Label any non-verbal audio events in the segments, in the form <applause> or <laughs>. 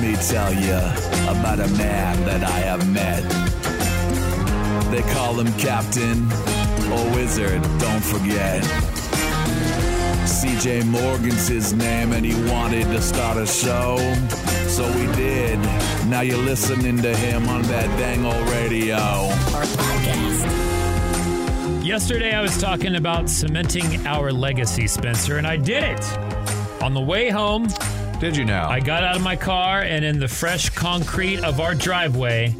Let me tell you about a man that I have met. They call him Captain or Wizard, don't forget. CJ Morgan's his name, and he wanted to start a show. So we did. Now you're listening to him on that dang old radio. Our podcast. Yesterday, I was talking about cementing our legacy, Spencer, and I did it. On the way home, Did you now? I got out of my car, and in the fresh concrete of our driveway,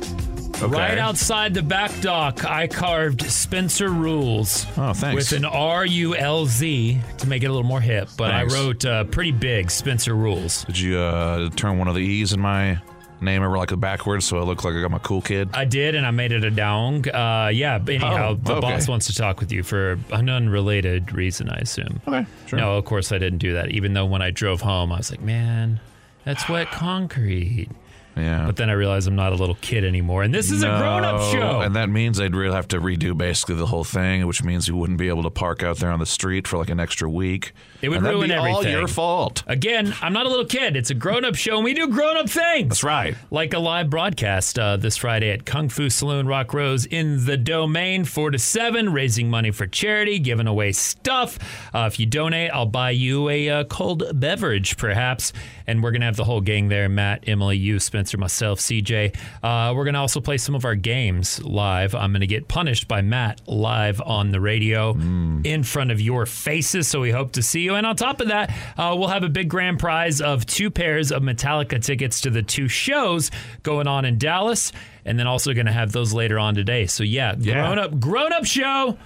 okay. right outside the back dock, I carved Spencer Rules Oh, thanks. with an R U L Z to make it a little more hip. But. I wrote uh, pretty big Spencer Rules. Did you uh, turn one of the E's in my name over like a backwards so it look like I'm a cool kid? I did, and I made it a dong. Uh, yeah, but anyhow, Oh, the okay. boss wants to talk with you for an unrelated reason, I assume. Okay, sure. No, of course I didn't do that. Even though when I drove home, I was like, man, that's wet concrete. Yeah. But then I realized I'm not a little kid anymore, and this is a grown up show. And that means they'd really have to redo basically the whole thing, which means you wouldn't be able to park out there on the street for like an extra week. It would and that'd ruin be all everything. your fault. Again, I'm not a little kid. It's a grown up show, and we do grown up things. That's right. Like a live broadcast uh, this Friday at Kung Fu Saloon Rock Rose in the domain, 4 to 7, raising money for charity, giving away stuff. Uh, if you donate, I'll buy you a uh, cold beverage, perhaps. And we're going to have the whole gang there Matt, Emily, you, Spencer, myself, CJ. Uh, we're going to also play some of our games live. I'm going to get punished by Matt live on the radio in front of your faces. So we hope to see you. And on top of that, uh, we'll have a big grand prize of two pairs of Metallica tickets to the two shows going on in Dallas. And then also going to have those later on today. So yeah, Yeah. grown up, grown up show.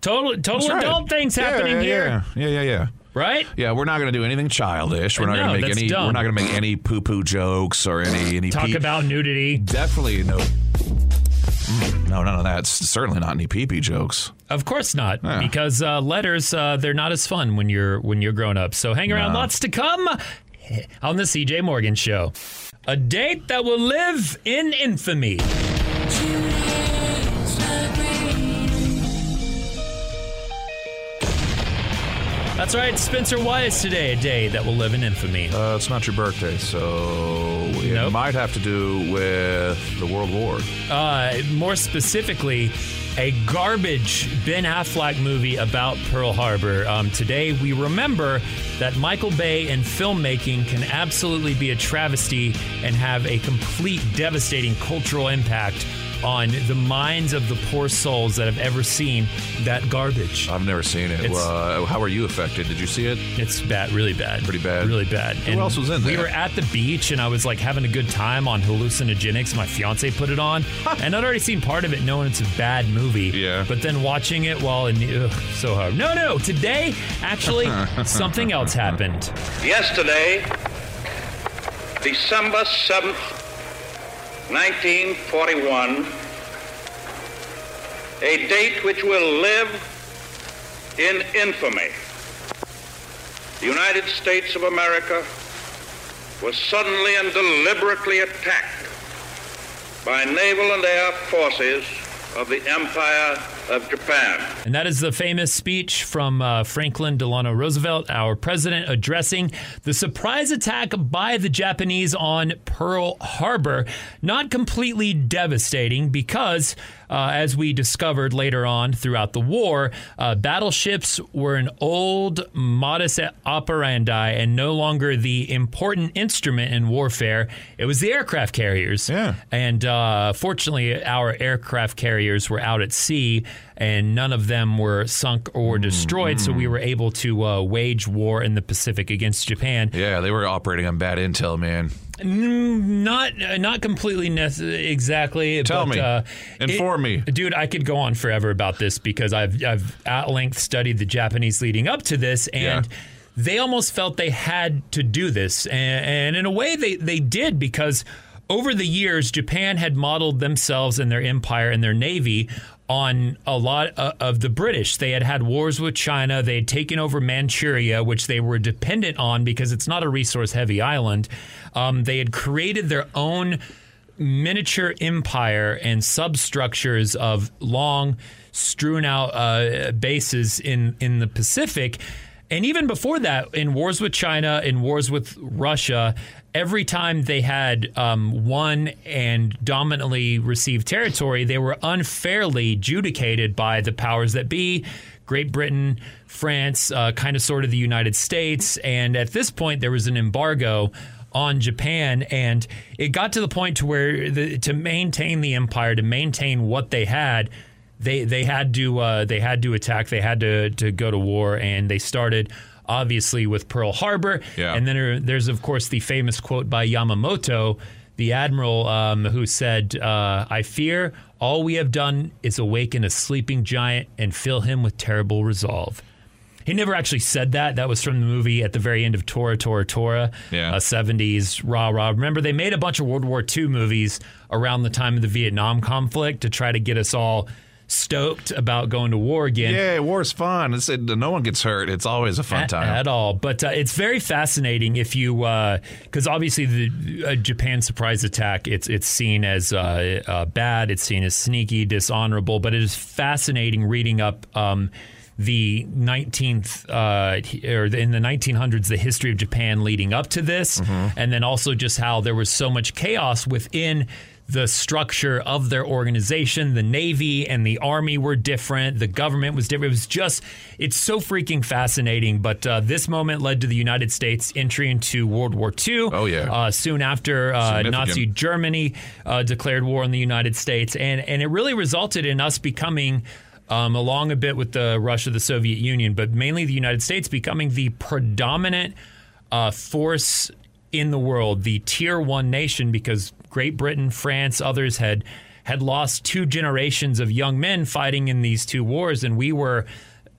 Total, total That's right. adult things Yeah, happening yeah, here, Yeah, yeah, yeah. Right? Yeah, we're not going to do anything childish. We're not No, going to make any. dumb. We're not going to make any poo poo jokes or any any. Talk pee- about nudity. definitely no. Mm, No, none of that. Certainly not any pee pee jokes. Of course not, Yeah. because uh, letters uh, they're not as fun when you're when you're grown up. So hang around, No. lots to come on the CJ Morgan Show. A date that will live in infamy. That's right, Spencer. Why is today a day that will live in infamy? Uh, it's not your birthday, so it Nope. might have to do with the World War. Uh, more specifically, a garbage Ben Affleck movie about Pearl Harbor. Um, today, we remember that Michael Bay and filmmaking can absolutely be a travesty and have a complete devastating cultural impact on the minds of the poor souls that have ever seen that garbage. I've never seen it. It's- Uh, how are you affected? Did you see it? It's bad, really bad. Pretty bad. Really bad. Who else was in there? We were at the beach and I was like having a good time on hallucinogenics. My fiance put it on. <laughs> and I'd already seen part of it knowing it's a bad movie. Yeah. But then watching it while in ugh, so hard. No, no. Today, actually, <laughs> something else happened. Yesterday, December 7th, 1941, a date which will live in infamy. The United States of America was suddenly and deliberately attacked by naval and air forces of the Empire of Japan. And that is the famous speech from uh, Franklin Delano Roosevelt, our president, addressing the surprise attack by the Japanese on Pearl Harbor. Not completely devastating because, uh, as we discovered later on throughout the war, uh, battleships were an old modus operandi and no longer the important instrument in warfare. It was the aircraft carriers. Yeah. And uh, fortunately, our aircraft carriers were out at sea and none of them were sunk or destroyed. So we were able to uh, wage war in the Pacific against Japan. Yeah, they were operating on bad intel, man. Not not completely nece- exactly. Tell but, me. Uh, Inform me. dude. I could go on forever about this because I've I've at length studied the Japanese leading up to this, and Yeah. they almost felt they had to do this, and, and in a way they they did because over the years Japan had modeled themselves and their empire and their navy on a lot of the British. They had had wars with China. They had taken over Manchuria, which they were dependent on because it's not a resource heavy island. Um, they had created their own miniature empire and substructures of long strewn out uh, bases in in the Pacific And even before that, in wars with China, in wars with Russia, every time they had um, won and dominantly received territory, they were unfairly adjudicated by the powers that be. Great Britain, France, uh, kind of sort of the United States. And at this point, there was an embargo on Japan, and it got to the point to where the, to maintain the empire, to maintain what they had, they they had to uh, they had to attack, they had to to go to war, and they started obviously with Pearl Harbor, Yeah. and then there, there's of course the famous quote by Yamamoto, the admiral, um, who said, uh, "I fear all we have done is awaken a sleeping giant and fill him with terrible resolve." He never actually said that. That was from the movie at the very end of Tora Tora Tora, Yeah. uh, 70s, rah rah. Remember, they made a bunch of World War II movies around the time of the Vietnam conflict to try to get us all stoked about going to war again. Yeah, war's fun. It's, it, no one gets hurt. It's always a fun At, time. at all, but uh, it's very fascinating if you because obviously the uh, Japan surprise attack it's it's seen as uh, uh, bad, it's seen as sneaky, dishonorable, but it is fascinating reading up. Um, the 19th uh, or in the 1900s, the history of Japan leading up to this, and then also just how there was so much chaos within the structure of their organization. The Navy and the Army were different. The government was different. It was just, it's so freaking fascinating. But uh, this moment led to the United States entry into World War II. Oh, yeah. Uh, soon after uh, Nazi Germany uh, declared war on the United States. And, and it really resulted in us becoming. Um, along a bit with the Russia, the Soviet Union, but mainly the United States becoming the predominant uh, force in the world, the tier one nation, because Great Britain, France, others had had lost two generations of young men fighting in these two wars, and we were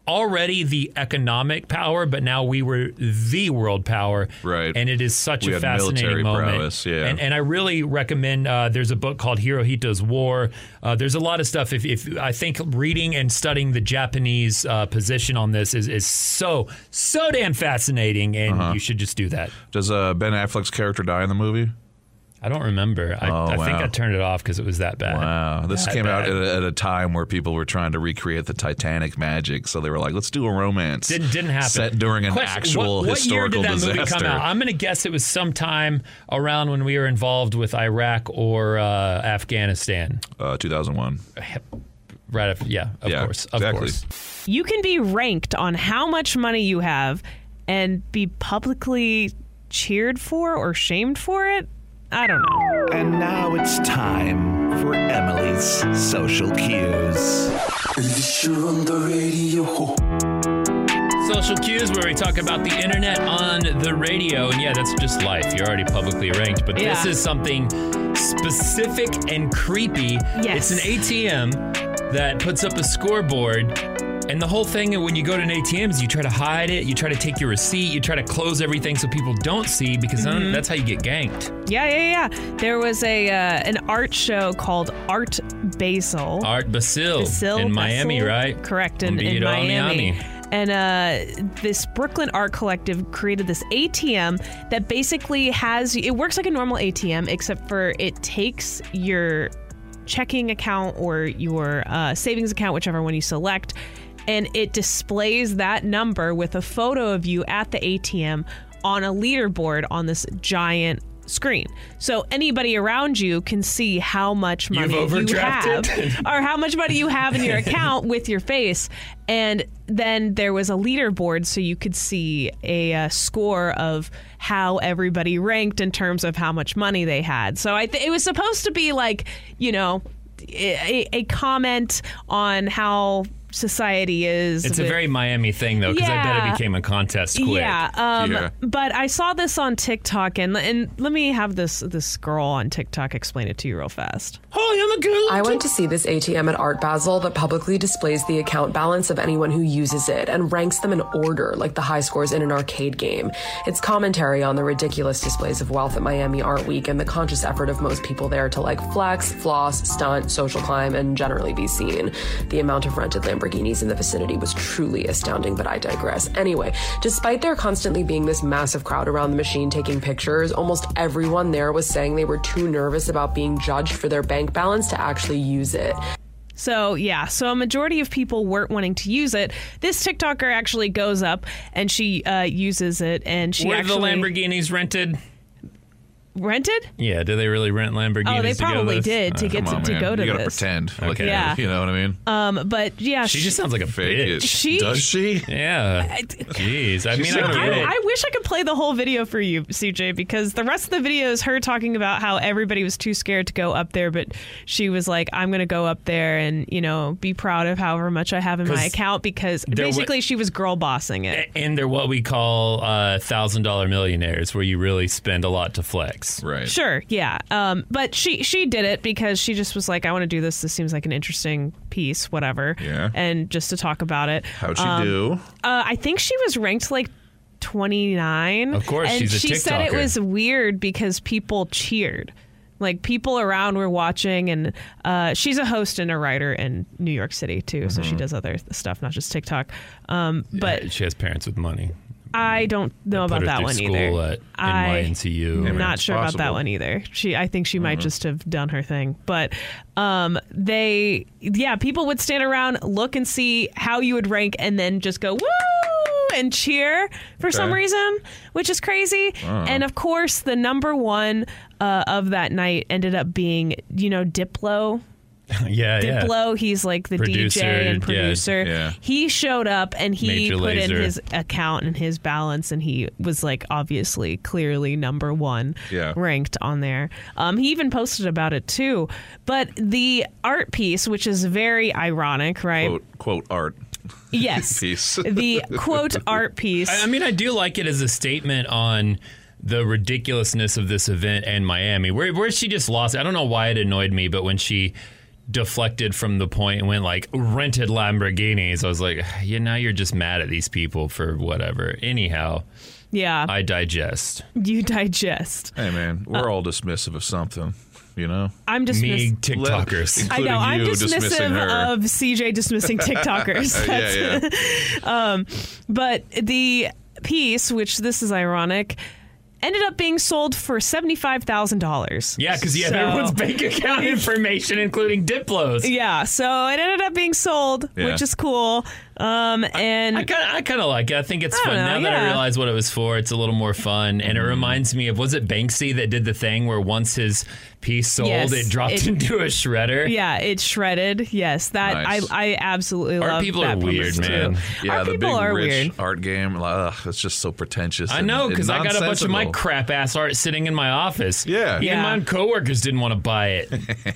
already the economic power, but now we were the world power. Right. And it is such We a fascinating moment. prowess, yeah. And, and I really recommend. Uh, there's a book called Hirohito's War. Uh, there's a lot of stuff. If, if I think reading and studying the Japanese uh, position on this is is so so damn fascinating, and Uh-huh. you should just do that. Does uh, Ben Affleck's character die in the movie? I don't remember. I, Oh, I think. I turned it off because it was that bad. Wow, this That came out at a, at a time where people were trying to recreate the Titanic magic, so they were like, "Let's do a romance." Didn't didn't happen. Set during an Question, actual what, what historical year did that disaster. movie come out? I'm going to guess it was sometime around when we were involved with Iraq or uh, Afghanistan. Uh, 2001. Right? Af- yeah, of Yeah, course, of exactly. course. You can be ranked on how much money you have and be publicly cheered for or shamed for it. I don't know. And now it's time for Emily's social cues. You're on the radio. Social cues where we talk about the internet on the radio. And yeah, that's just life. You're already publicly ranked. But this is something specific and creepy. Yes. It's an ATM that puts up a scoreboard. And the whole thing when you go to an ATM is you try to hide it, you try to take your receipt, you try to close everything so people don't see because then that's how you get ganked. Yeah, yeah, yeah. There was a uh, an art show called Art Basel. Art Basil, Basil, in Miami, Basil? right? Correct, in, Un in Miami. Miami. And uh, this Brooklyn Art Collective created this ATM that basically has it works like a normal ATM, except for it takes your checking account or your uh, savings account, whichever one you select, and it displays that number with a photo of you at the ATM on a leaderboard on this giant screen. So anybody around you can see how much money you have or how much money you have in your <laughs> account with your face. And then there was a leaderboard so you could see a, uh score of how everybody ranked in terms of how much money they had. So I th- it was supposed to be like, you know, a, a comment on how society is. It's a very Miami thing, though, because I bet it became a contest quick. yeah, um, Yeah. but I saw this on TikTok, and and let me have this this girl on TikTok explain it to you real fast. Oh, I'm a girl. I went to see this ATM at Art Basel that publicly displays the account balance of anyone who uses it and ranks them in order, like the high scores in an arcade game. It's commentary on the ridiculous displays of wealth at Miami Art Week and the conscious effort of most people there to like flex, floss, stunt, social climb, and generally be seen. The amount of rented Lamborghinis in the vicinity was truly astounding, but I digress. Anyway, despite there constantly being this massive crowd around the machine taking pictures, almost everyone there was saying they were too nervous about being judged for their bank balance to actually use it. So yeah, so a majority of people weren't wanting to use it. This TikToker actually goes up and she uh, uses it, and she Were the actually Lamborghinis rented? Rented. Yeah, do they really rent Lamborghinis? Oh, they to go probably this? did to Uh, get Come to, on, to man. go to you gotta this. pretend. Like, Okay. Yeah. You know what I mean? Um, but yeah, She just sounds like a Fake bitch. She- Does she? Yeah. <laughs> Jeez. I mean, I I. I wish I could play the whole video for you, CJ, because the rest of the video is her talking about how everybody was too scared to go up there, but she was like, "I'm going to go up there and you know be proud of however much I have in my account." Because there wa- basically, she was girl bossing it. and they're what we call uh, thousand dollar millionaires, where you really spend a lot to flex. Right. Sure, yeah. Um, but she she did it because she just was like, I want to do this. This seems like an interesting piece, whatever. Yeah. And just to talk about it. How'd she Um, do? Uh, I think she was ranked like 29. Of course, and she's a she said it was weird because people cheered. Like people around were watching, and uh, she's a host and a writer in New York City too. So Mm-hmm. she does other stuff, not just TikTok. Um, but she has parents with money. I don't know about that one either. at I- NYNCU. I'm not it's sure about that one either. She, I think she might just have done her thing. But um, they, yeah, people would stand around, look and see how you would rank, and then just go woo and cheer for some reason, which is crazy. And of course, the number one uh, of that night ended up being, you know, Diplo. <laughs> yeah, yeah. Diplo, he's like the Producer, DJ and producer. yeah. He showed up and he Major put Lazer. in his account and his balance, and he was like obviously clearly number one Yeah. ranked on there. Um, he even posted about it too. But the art piece, which is very ironic, right? Quote, quote art. yes, <laughs> piece. the quote art piece. I I mean, I do like it as a statement on the ridiculousness of this event and Miami, where where she just lost. I don't know why it annoyed me, but when she deflected from the point and went like rented Lamborghinis, I was like, yeah, now you're just mad at these people for whatever. Anyhow, yeah, I digest. you <laughs> digest. Hey, man, Uh, we're all dismissive of something, you know? I'm dismiss- Me TikTokers. I know. I'm dismissing dismissive of CJ dismissing <laughs> TikTokers. That's- yeah, yeah. <laughs> But the piece, which this is ironic, ended up being sold for seventy-five thousand dollars. Yeah, because you have So- everyone's bank account <laughs> information, including Diplo's. Yeah, so it ended up being sold, Yeah. which is cool. Um, and I kind of, I kind of like it. I think it's I fun. know, now that I realize what it was for, it's a little more fun, and it Mm-hmm. reminds me of was it Banksy that did the thing where once his piece sold, Yes, it dropped it- <laughs> into a shredder. yeah, it shredded. Yes, that Nice. I I absolutely Art love. people that are weird, premise, man. Too. Yeah, Art the people big are rich weird. art game. Ugh, it's just so pretentious. I know because I got a bunch of my crap ass art sitting in my office. Yeah. even Yeah. my coworkers didn't want to buy it.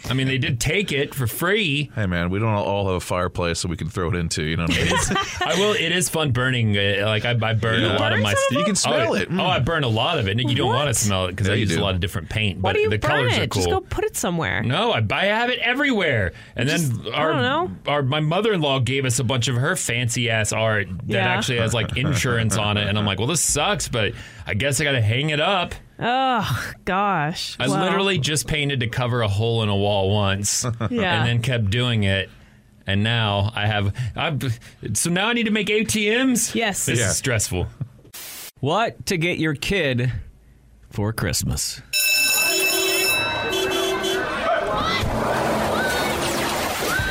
<laughs> I mean, they did take it for free. Hey, man, we don't all have a fireplace that we can throw it into. You know what I mean? <laughs> I will. It is fun burning. Uh, like I, I burn You a lot of my. some of You can smell oh, it. Mm. Oh, I burn a lot of it. You don't want to smell it because Yeah, I you use a lot of different paint. Why but do you the burn colors it? are cool. Just go put it somewhere. No, I, buy I have it everywhere. And then our, don't know. our my mother in law gave us a bunch of her fancy ass art that Yeah. actually has like insurance on it. And I'm like, well, this sucks, but I guess I got to hang it up. Oh gosh. I Well, literally just painted to cover a hole in a wall once, <laughs> Yeah. and then kept doing it. And now I have. I've, so now I need to make ATMs. Yes. this Yeah. is stressful. What to get your kid for Christmas?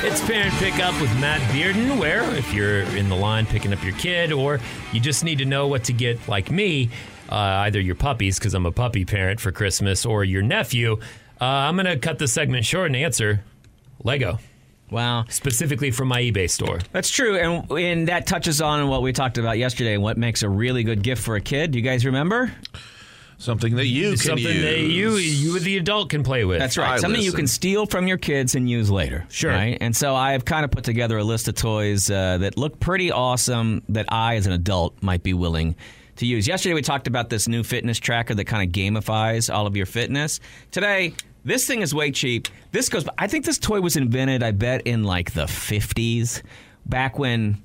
It's Parent Pickup with Matt Bearden, where if you're in the line picking up your kid or you just need to know what to get, like me, uh, either your puppies, because I'm a puppy parent for Christmas, or your nephew, uh, I'm going to cut the segment short and answer Lego, Wow. specifically from my eBay store. That's true, and and that touches on what we talked about yesterday and what makes a really good gift for a kid. Do you guys remember? Something that you can Something use. that you, you, the adult, can play with. That's right. I Something you can steal from your kids and use later. Sure. Right? And so I've kind of put together a list of toys uh, that look pretty awesome that I, as an adult, might be willing to use. Yesterday, we talked about this new fitness tracker that kind of gamifies all of your fitness. Today, this thing is way cheap. This goes, I think this toy was invented, I bet, in like the 50s, back when,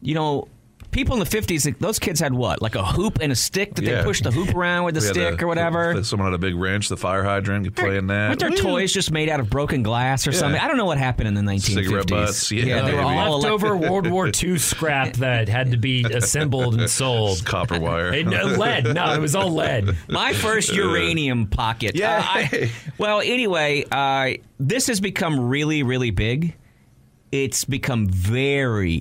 you know, people in the 50s, those kids had what? Like a hoop and a stick that Yeah. they pushed the hoop <laughs> around with the stick the- or whatever. someone had a big wrench, the fire hydrant. You play in that. Weren't there toys just made out of broken glass or Yeah. something? I don't know what happened in the 1950s. Cigarette butts, yeah, they were maybe. all Leftover World War <laughs> II scrap that had to be assembled and sold. Copper wire. Hey, no, lead. No, it was all lead. My first uranium pocket. Yeah. Uh, I- well, anyway, uh, this has become really, really big. it's become very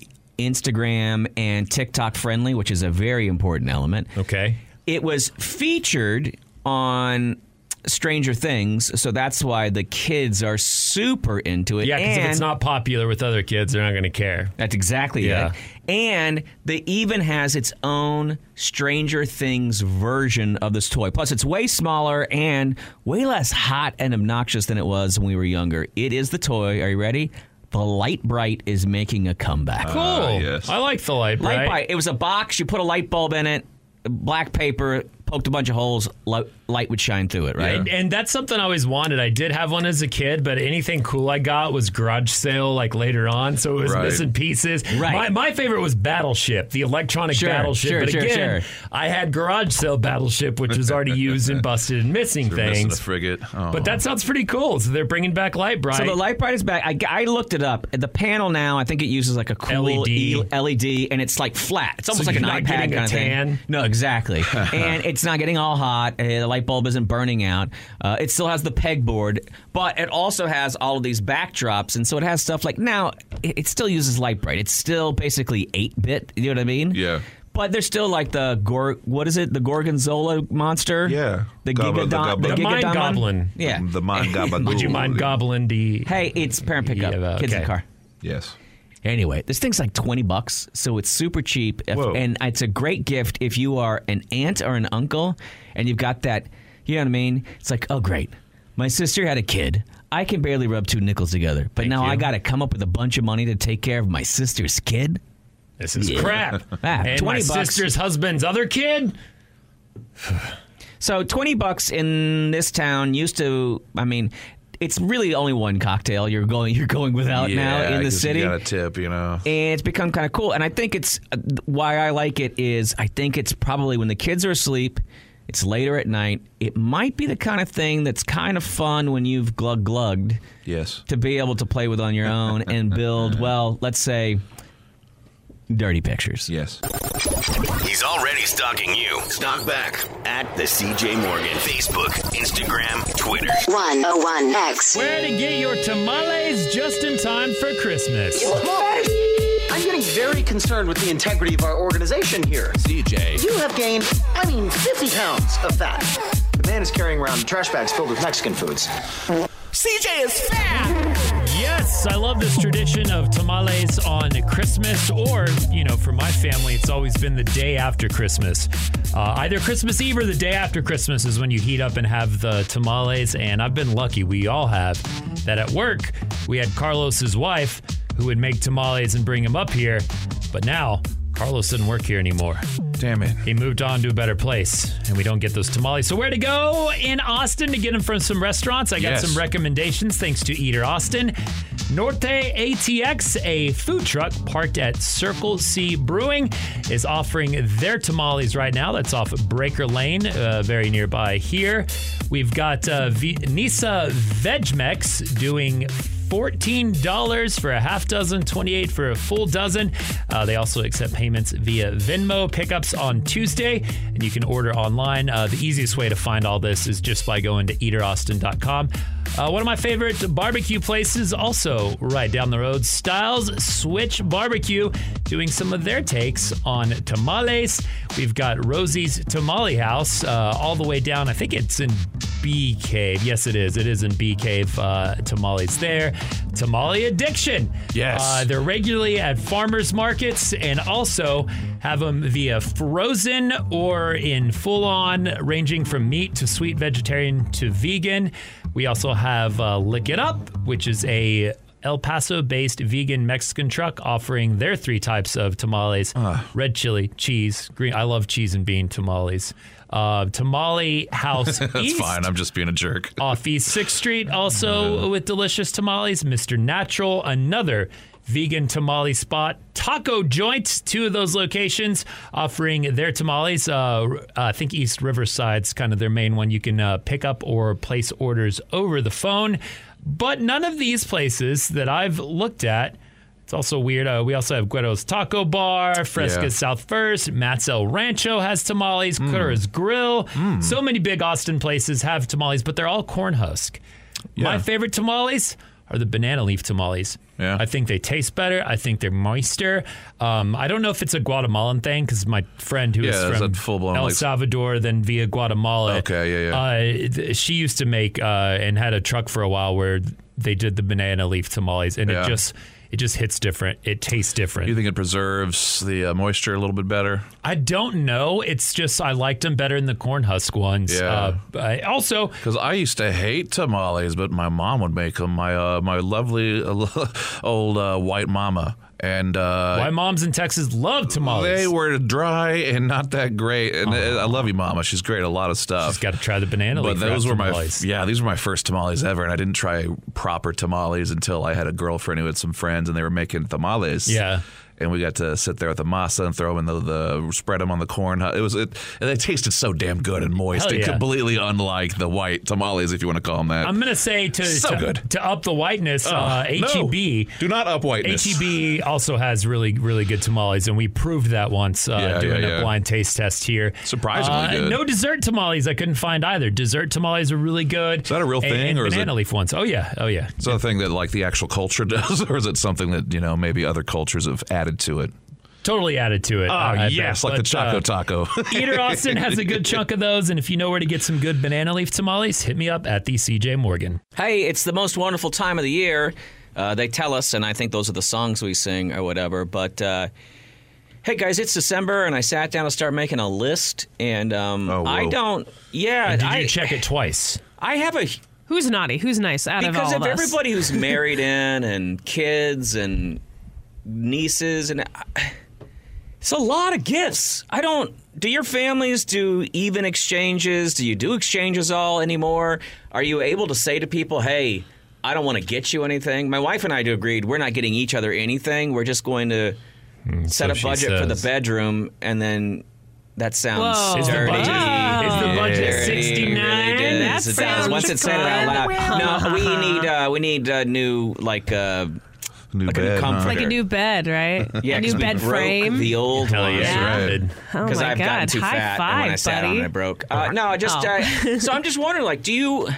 Instagram and TikTok friendly, which is a very important element. Okay. It was featured on Stranger Things, so that's why the kids are super into it. Yeah, because if it's not popular with other kids, they're not going to care. That's exactly Yeah. it. And they even has its own Stranger Things version of this toy. Plus, it's way smaller and way less hot and obnoxious than it was when we were younger. It is the toy. Are you ready? The Lite-Brite is making a comeback. Cool. Ah, yes. I like the light, Light bright. Bright. It was a box. You put a light bulb in it, black paper, poked a bunch of holes. Light, light would shine through it. Right. And, and that's something I always wanted. I did have one as a kid, but anything cool I got was garage sale like later on, so it was Right. missing pieces. Right. My, my favorite was Battleship, the electronic Sure, Battleship. sure, but sure, again, sure. I had garage sale Battleship, which was already used and busted and missing You're missing things. frigate. Oh. But that sounds pretty cool. So they're bringing back Lite-Brite. So the Lite-Brite is back. I, I looked it up. The panel now, I think it uses like a cool LED. E- LED, and it's like flat. It's almost So like an you're not iPad getting a kind of tan? thing. No, exactly. <laughs> and it's not getting all hot. Uh, the light bulb isn't burning out. Uh, it still has the pegboard, but it also has all of these backdrops, and so it has stuff like now. It, it still uses Lite-Brite. It's still basically eight bit. You know what I mean? Yeah. But there's still like the gor. What is it? The Gorgonzola monster. Yeah. The Gobble- the Gigadon. The The Mind Goblin. Yeah. the mind <laughs> Goblin. Would you mind goblin the? Hey, it's parent pickup. Yeah, well, Kids in the car. Yes. Anyway, this thing's like 20 bucks, so it's super cheap. If- and it's a great gift if you are an aunt or an uncle and you've got that, you know what I mean? It's like, oh, great. My sister had a kid. I can barely rub two nickels together, but now I got to come up with a bunch of money to take care of my sister's kid. This is Yeah. crap. <laughs> Ah, and 20 my bucks. sister's husband's other kid. <sighs> So 20 bucks in this town used to, I mean, it's really only one cocktail you're going you're going without yeah, now in the city. You got a tip, you know. and it's become kind of cool. And I think it's uh, why I like it is I think it's probably when the kids are asleep, it's later at night. It might be the kind of thing that's kind of fun when you've glug glugged Yes. to be able to play with on your own and build. <laughs> Well, let's say dirty pictures. Yes. He's already stalking you. Stalk back at the CJ Morgan. Facebook, Instagram, Twitter. 101X. Where to get your tamales just in time for Christmas? I'm getting very concerned with the integrity of our organization here. CJ. You have gained, I mean, 50 pounds of fat. The man is carrying around trash bags filled with Mexican foods. CJ is fat. Yes, I love this tradition of tamales on Christmas, or, you know, for my family, it's always been the day after Christmas. Uh, either Christmas Eve or the day after Christmas is when you heat up and have the tamales. And I've been lucky, we all have, that at work, we had Carlos's wife who would make tamales and bring them up here. But now, Carlos doesn't work here anymore. Damn it. He moved on to a better place, and we don't get those tamales. So where to go in Austin to get them from some restaurants? I got Yes. some recommendations thanks to Eater Austin. Norte ATX, a food truck parked at Circle C Brewing, is offering their tamales right now. That's off Braker Lane, uh, very nearby here. We've got uh, v- Nisa VegMex doing $14 for a half dozen, 28 for a full dozen. Uh, they also accept payments via Venmo pickups on Tuesday, and you can order online. Uh, the easiest way to find all this is just by going to eateraustin.com. Uh, one of my favorite barbecue places, also right down the road, Stiles Switch Barbecue, doing some of their takes on tamales. We've got Rosie's Tamale House uh, all the way down. I think it's in Bee Cave. Yes, it is. It is in Bee Cave. Uh, tamales there. Tamale Addiction. Yes. Uh, they're regularly at farmers markets and also have them via frozen or in full on, ranging from meat to sweet vegetarian to vegan. We also have uh, Lick It Up, which is a El Paso based vegan Mexican truck offering their three types of tamales red chili, cheese, green. I love cheese and bean tamales. Uh, tamale House <laughs> That's East fine. I'm just being a jerk. off East 6th Street, <laughs> also with delicious tamales. Mr. Natural, another vegan tamale spot. Taco Joint, two of those locations offering their tamales. Uh, I think East Riverside's kind of their main one. You can uh, pick up or place orders over the phone. But none of these places that I've looked at. It's also weird. Uh, we also have Guero's Taco Bar, Fresa's Yeah. South First, Matt's El Rancho has tamales, Curra's Grill. So many big Austin places have tamales, but they're all corn husk. My favorite tamales are the banana leaf tamales. Yeah. I think they taste better. I think they're moister. Um, I don't know if it's a Guatemalan thing because my friend who is Yeah, it's from full-blown, El like- Salvador, then via Guatemala. Okay, yeah, yeah. Uh, she used to make uh, and had a truck for a while where they did the banana leaf tamales, and Yeah. it just it just hits different. It tastes different. You think it preserves the uh, moisture a little bit better? I don't know. It's just I liked them better than the corn husk ones. Yeah. Uh, I also, Because I used to hate tamales, but my mom would make them. My uh, my lovely <laughs> old uh, white mama, and uh, my moms in Texas love tamales. they were dry and not that great. And uh, I love you, mama. She's great. at A lot of stuff. She's got to try the banana but those were my yeah these were my first tamales ever and i didn't try proper tamales until i had a girlfriend who had some friends and they were making tamales Yeah. And we got to sit there with the masa and throw them in the, the spread them on the corn it was it and they tasted so damn good and moist and completely unlike the white tamales if you want to call them that I'm gonna say to So to, good. to up the whiteness. Oh, uh, no. Do not up whiteness HEB also has really, really good tamales, and we proved that once uh, Yeah, doing yeah, a blind taste test here. Surprisingly Uh, good. No dessert tamales I couldn't find either. Dessert tamales are really good. Is that a real thing, and or is it- banana leaf ones? Oh yeah, oh yeah. is that a thing that like the actual culture <laughs> does or is it something that you know maybe other cultures have added to it Totally added to it. oh I- I bet. yes like the choco uh, taco <laughs> Eater Austin has a good chunk of those, and if you know where to get some good banana leaf tamales, hit me up at the CJ Morgan. Hey, it's the most wonderful time of the year. Uh, they tell us, and I think those are the songs we sing or whatever. But uh, hey, guys, it's December, and I sat down to start making a list, and um, Oh. I don't. Yeah, And did I you check it twice? I have a Who's naughty? Who's nice out of because all of of everybody who's married in and kids and nieces and it's a lot of gifts. I don't. Do your families do even exchanges? Do you do exchanges all anymore? Are you able to say to people, "Hey, I don't want to get you anything"? My wife and I do agreed we're not getting each other anything. We're just going to set so a she budget for the bedroom, and then that sounds Whoa. Is the dirty. budget, is the budget Dirty, sixty nine? really That does. It does. sounds Once it said it out loud. No, we need uh, we need uh, new like uh, new like a new bed, huh? comforter. like a new bed, right? <laughs> yeah, a 'cause new we bed broke frame. The old Hell one. yeah, Yeah. you oh Because my I've god! gotten too High fat, five, and when I sat buddy. on it, it broke. Uh, no, I just Oh. uh, <laughs> so I'm just wondering, like, do you? I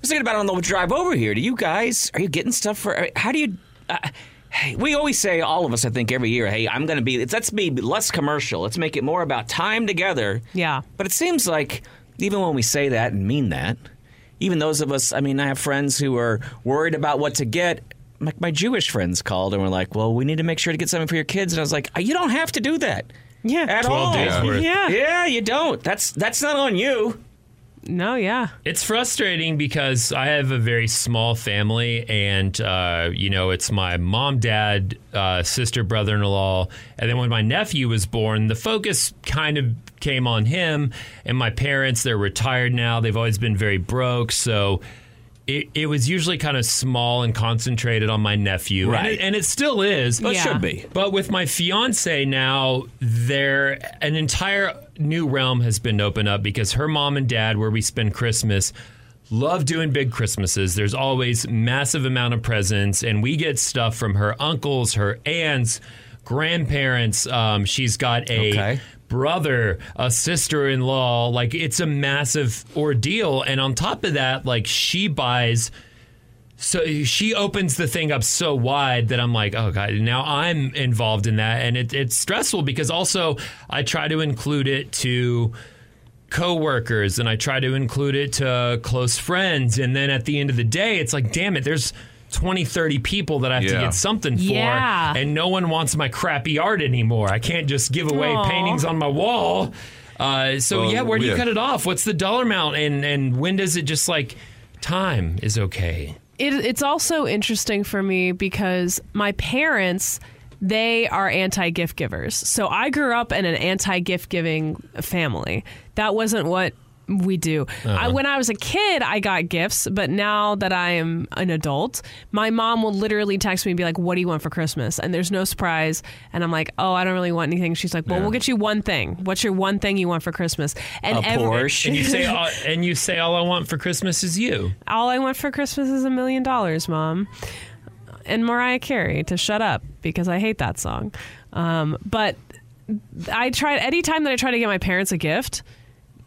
was thinking about it on the drive over here. Do you guys are you getting stuff for? How do you? Uh, hey, we always say all of us. I think every year, hey, I'm going to be. Let's be less commercial. Let's make it more about time together. Yeah. But it seems like even when we say that and mean that, even those of us, I mean, I have friends who are worried about what to get. Like my Jewish friends called and were like, "Well, we need to make sure to get something for your kids." And I was like, "You don't have to do that Yeah. at all. days worth. Yeah. Yeah, you don't. That's that's not on you. No, yeah. It's frustrating because I have a very small family, and uh, you know, it's my mom, dad, uh, sister, brother-in-law, and then when my nephew was born, the focus kind of came on him and my parents. They're retired now; they've always been very broke, so. It, it was usually kind of small and concentrated on my nephew, and, Right. it, and it still is. But it Yeah. should be. But with my fiance now, there an entire new realm has been opened up because her mom and dad, where we spend Christmas, love doing big Christmases. There's always massive amount of presents, and we get stuff from her uncles, her aunts, grandparents. Um, she's got a Okay. Brother, a sister-in-law. Like it's a massive ordeal, and on top of that, like she buys. So she opens the thing up so wide that I'm like, oh god, now I'm involved in that, and it, it's stressful because also I try to include it to coworkers and I try to include it to close friends, and then at the end of the day, it's like, damn it, there's 20, 30 people that I have to get something for, Yeah. and no one wants my crappy art anymore. I can't just give away Aw. paintings on my wall. Uh, so Well, yeah, where do you yeah. cut it off? What's the dollar amount, and and when does it just like time is okay? it, it's also interesting for me because my parents they are anti gift givers so i grew up in an anti gift giving family that wasn't what we do I, when i was a kid i got gifts but now that i am an adult my mom will literally text me and be like what do you want for christmas and there's no surprise and i'm like oh i don't really want anything she's like well we'll get you one thing what's your one thing you want for christmas and A every- Porsche. And you say, <laughs> uh, and you say, all I want for Christmas is you. all I want for Christmas is a million dollars, Mom. And Mariah Carey to shut up because I hate that song. Um, but I tried anytime that I try to get my parents a gift,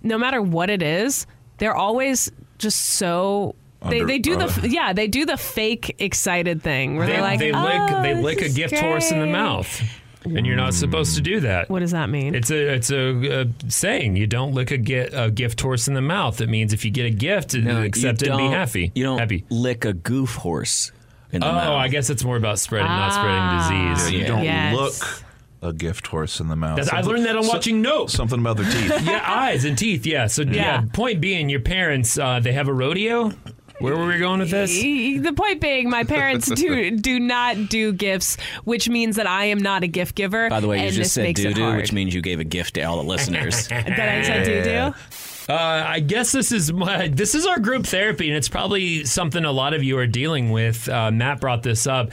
no matter what it is, they're always just so They, Under- they do uh, the yeah they do the fake excited thing where They, they, are like they oh, lick they lick a is gift horse in the mouth, and you're not supposed to do that. What does that mean? It's a it's a, uh saying. You don't lick a, get, a gift horse in the mouth. It means if you get a gift, No, accept you it and be don't- happy. You don't happy. lick a goof horse in the Oh, mouth. I guess it's more about spreading, not Ah. spreading disease. You don't Yes. look a gift horse in the mouth. That's- I Something- learned that on so- watching Nope. Something about their teeth. <laughs> yeah, eyes and teeth. Yeah. So yeah. Yeah. Point being, your parents uh, they have a rodeo. Where were we going with this? The point being, my parents do do not do gifts, which means that I am not a gift giver. By the way, you and just this said makes doo it doo, which means you gave a gift to all the listeners. <laughs> that I said doo doo. Uh, I guess this is my, this is our group therapy, and it's probably something a lot of you are dealing with. Uh, Matt brought this up.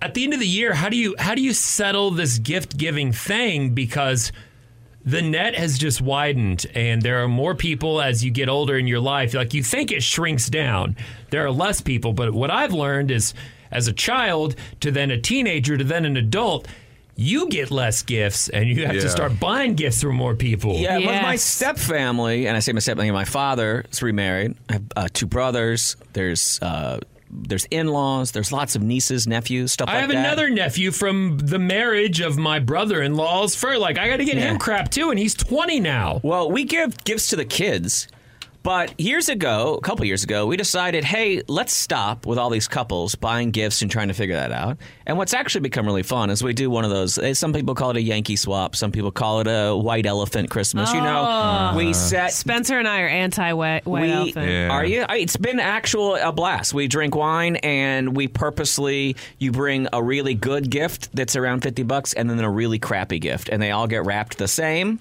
At the end of the year, how do you how do you settle this gift giving thing? Because the net has just widened, and there are more people as you get older in your life. Like you think it shrinks down, there are less people. But what I've learned is, as a child to then a teenager to then an adult. You get less gifts, and you have Yeah. to start buying gifts from more people. Yeah, but my Yes. step family, and I say my step family, my father is remarried. I have uh, two brothers. There's uh, there's in laws. There's lots of nieces, nephews, stuff I like that. I have another nephew from the marriage of my brother-in-law's for like I got to get him crap too, and he's 20 now. Well, we give gifts to the kids. But years ago, a couple years ago, we decided, hey, let's stop with all these couples buying gifts and trying to figure that out. And what's actually become really fun is we do one of those. eh, Some people call it a Yankee swap. Some people call it a white elephant Christmas. You know, we set Spencer and I are anti white white we elephant. Yeah. are you? It's been actual a blast. We drink wine and we purposely you bring a really good gift that's around fifty bucks and then a really crappy gift, and they all get wrapped the same,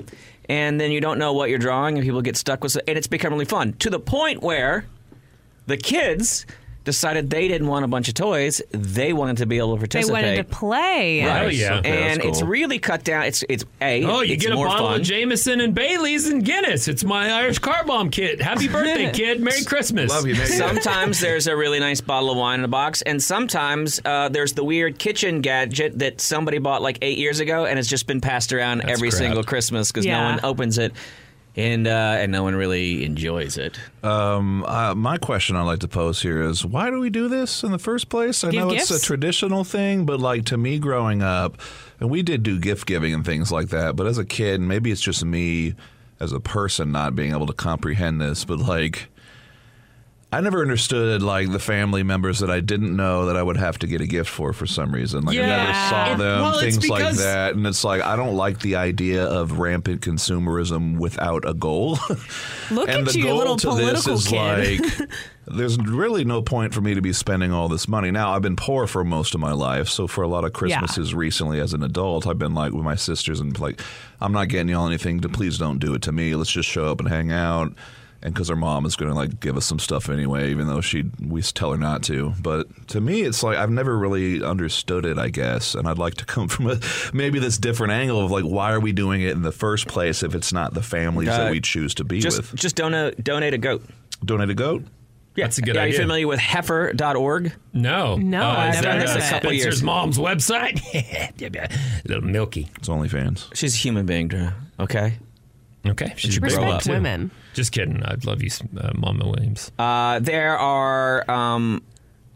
and then you don't know what you're drawing, and people get stuck with it, and it's become really fun to the point where the kids decided they didn't want a bunch of toys; they wanted to be able to participate. they wanted to play. Right. Oh, yeah. Okay, and that's it's really cut down. It's it's a. Oh, you it's get a more bottle fun. of Jameson and Bailey's and Guinness. It's my Irish car bomb kit. Happy <laughs> birthday, kid. Merry Christmas. Love you, man. <laughs> Sometimes there's a really nice bottle of wine in a box, and sometimes uh, there's the weird kitchen gadget that somebody bought like eight years ago, and it's just been passed around That's every crap. single Christmas because Yeah. no one opens it, and uh, and no one really enjoys it. Um, uh, my question I'd like to pose here is why do we do this in the first place? I Give know it's gifts? a traditional thing, but like to me growing up, and we did do gift giving and things like that, but as a kid, maybe it's just me as a person not being able to comprehend this, but like I never understood like the family members that I didn't know that I would have to get a gift for for some reason. Like I never Yeah. saw It- them, well, things like that, and it's like I don't like the idea of rampant consumerism without a goal. <laughs> Look and at the you, goal little to political this is kid. like <laughs> there's really no point for me to be spending all this money now i've been poor for most of my life so for a lot of christmases recently as an adult i've been like with my sisters and like i'm not getting y'all anything to please don't do it to me let's just show up and hang out and because our mom is going to like give us some stuff anyway even though she we tell her not to but to me it's like i've never really understood it i guess and i'd like to <laughs> come from a maybe this different angle of like why are we doing it in the first place if it's not the families Uh, that we choose to be Just with just donate donate a goat. donate a goat Yeah, That's a good idea. Are you familiar with heifer.org? No. No, Uh, I've is never that, heard of it. Couple Spencer's years. mom's website. <laughs> Little Milky. it's OnlyFans. She's a human being, Drew. Okay. Okay. She's a big Respect one, women. Just kidding. I'd love you, uh, Mama Williams. Uh, there are um,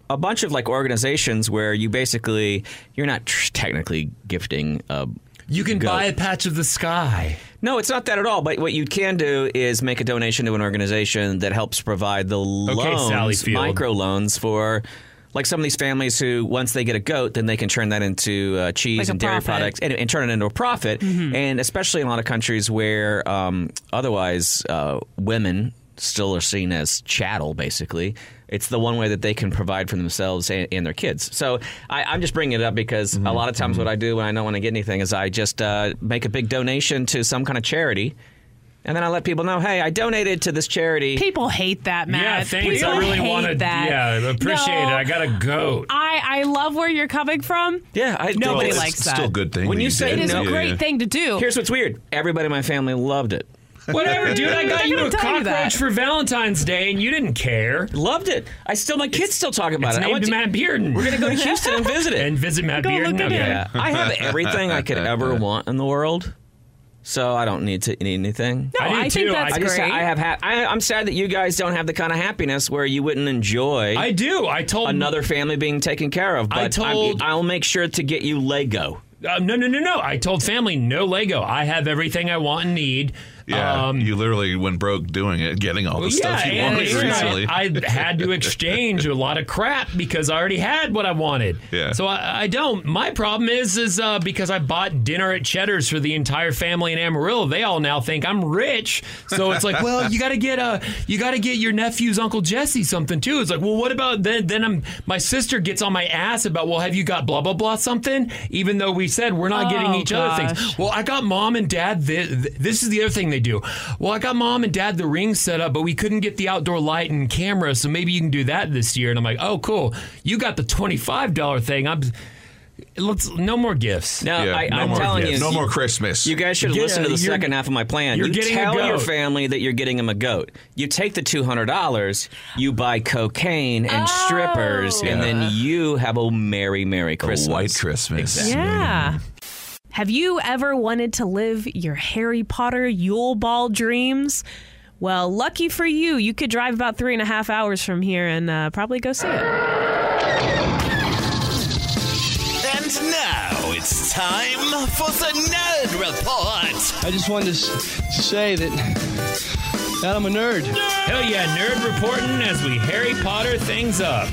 a bunch of like organizations where you basically you're not tr- technically gifting a You can goat. buy a patch of the sky. No, it's not that at all. But what you can do is make a donation to an organization that helps provide the loans, Sally Field. micro loans for. Like some of these families who, once they get a goat, then they can turn that into uh, cheese Like and dairy profit. products and, and turn it into a profit. And especially in a lot of countries where um, otherwise uh, women still are seen as chattel, basically. It's the one way that they can provide for themselves and, and their kids. So I, I'm just bringing it up because a lot of times what I do when I don't want to get anything is I just uh, make a big donation to some kind of charity. And then I let people know, hey, I donated to this charity. People hate that, Matt. yeah, thanks. People I really hate want to. that. Yeah, appreciate No, it. I got a goat. I, I love where you're coming from. Yeah, I Nobody it's- likes it's that. Still a good thing. When that you say It did. no- a great yeah. thing to do. Here's what's weird everybody in my family loved it. <laughs> Whatever, dude. I got you a tell you cockroach for Valentine's Day, and you didn't care. Loved it. I still, my kids still talk about It's it. I named went to- Matt Bearden. We're going to go to Houston and visit it. <laughs> and visit Matt Go Bearden. look at Okay. it. Yeah, I have everything I could ever <laughs> want in the world, so I don't need to need anything. No, I do I, think too. that's I I just great. I have ha- I, I'm sad that you guys don't have the kind of happiness where you wouldn't enjoy I do. I told another family being taken care of. But I I'm- told- I'll make sure to get you Lego. Uh, no, no, no, no. I told family no Lego. I have everything I want and need. Yeah, Um, you literally went broke doing it, getting all the Well, stuff you and wanted it's- recently. I, I had to exchange a lot of crap because I already had what I wanted. Yeah. So I, I don't. My problem is, is uh, because I bought dinner at Cheddar's for the entire family in Amarillo. They all now think I'm rich. So it's like, well, you got to get uh, you got to get your nephew's Uncle Jesse something too. It's like, well, what about then? Then I'm my sister gets on my ass about, well, have you got blah blah blah something? Even though we said we're not getting Oh, each other things. Well, I got mom and dad. This, this is the other thing they do. Well, I got mom and dad the ring set up, but we couldn't get the outdoor light and camera, so maybe you can do that this year. And I'm like, oh, cool. You got the twenty five dollar thing. I'm. Let's no more gifts. No, Yeah, I, no I'm more telling gifts. you, no more Christmas. You guys should Yeah, listen to the second half of my plan. you're you getting a tell your family that you're getting them a goat. You take the two hundred dollars, you buy cocaine and strippers, and oh. then you have a merry, merry a Christmas. white Christmas. Yeah. Mm. Have you ever wanted to live your Harry Potter Yule Ball dreams? Well, lucky for you, you could drive about three and a half hours from here and uh, probably go see it. And now it's time for the Nerd Report. I just wanted to, say that, that I'm a nerd. Hell yeah, nerd reporting as we Harry Potter things up.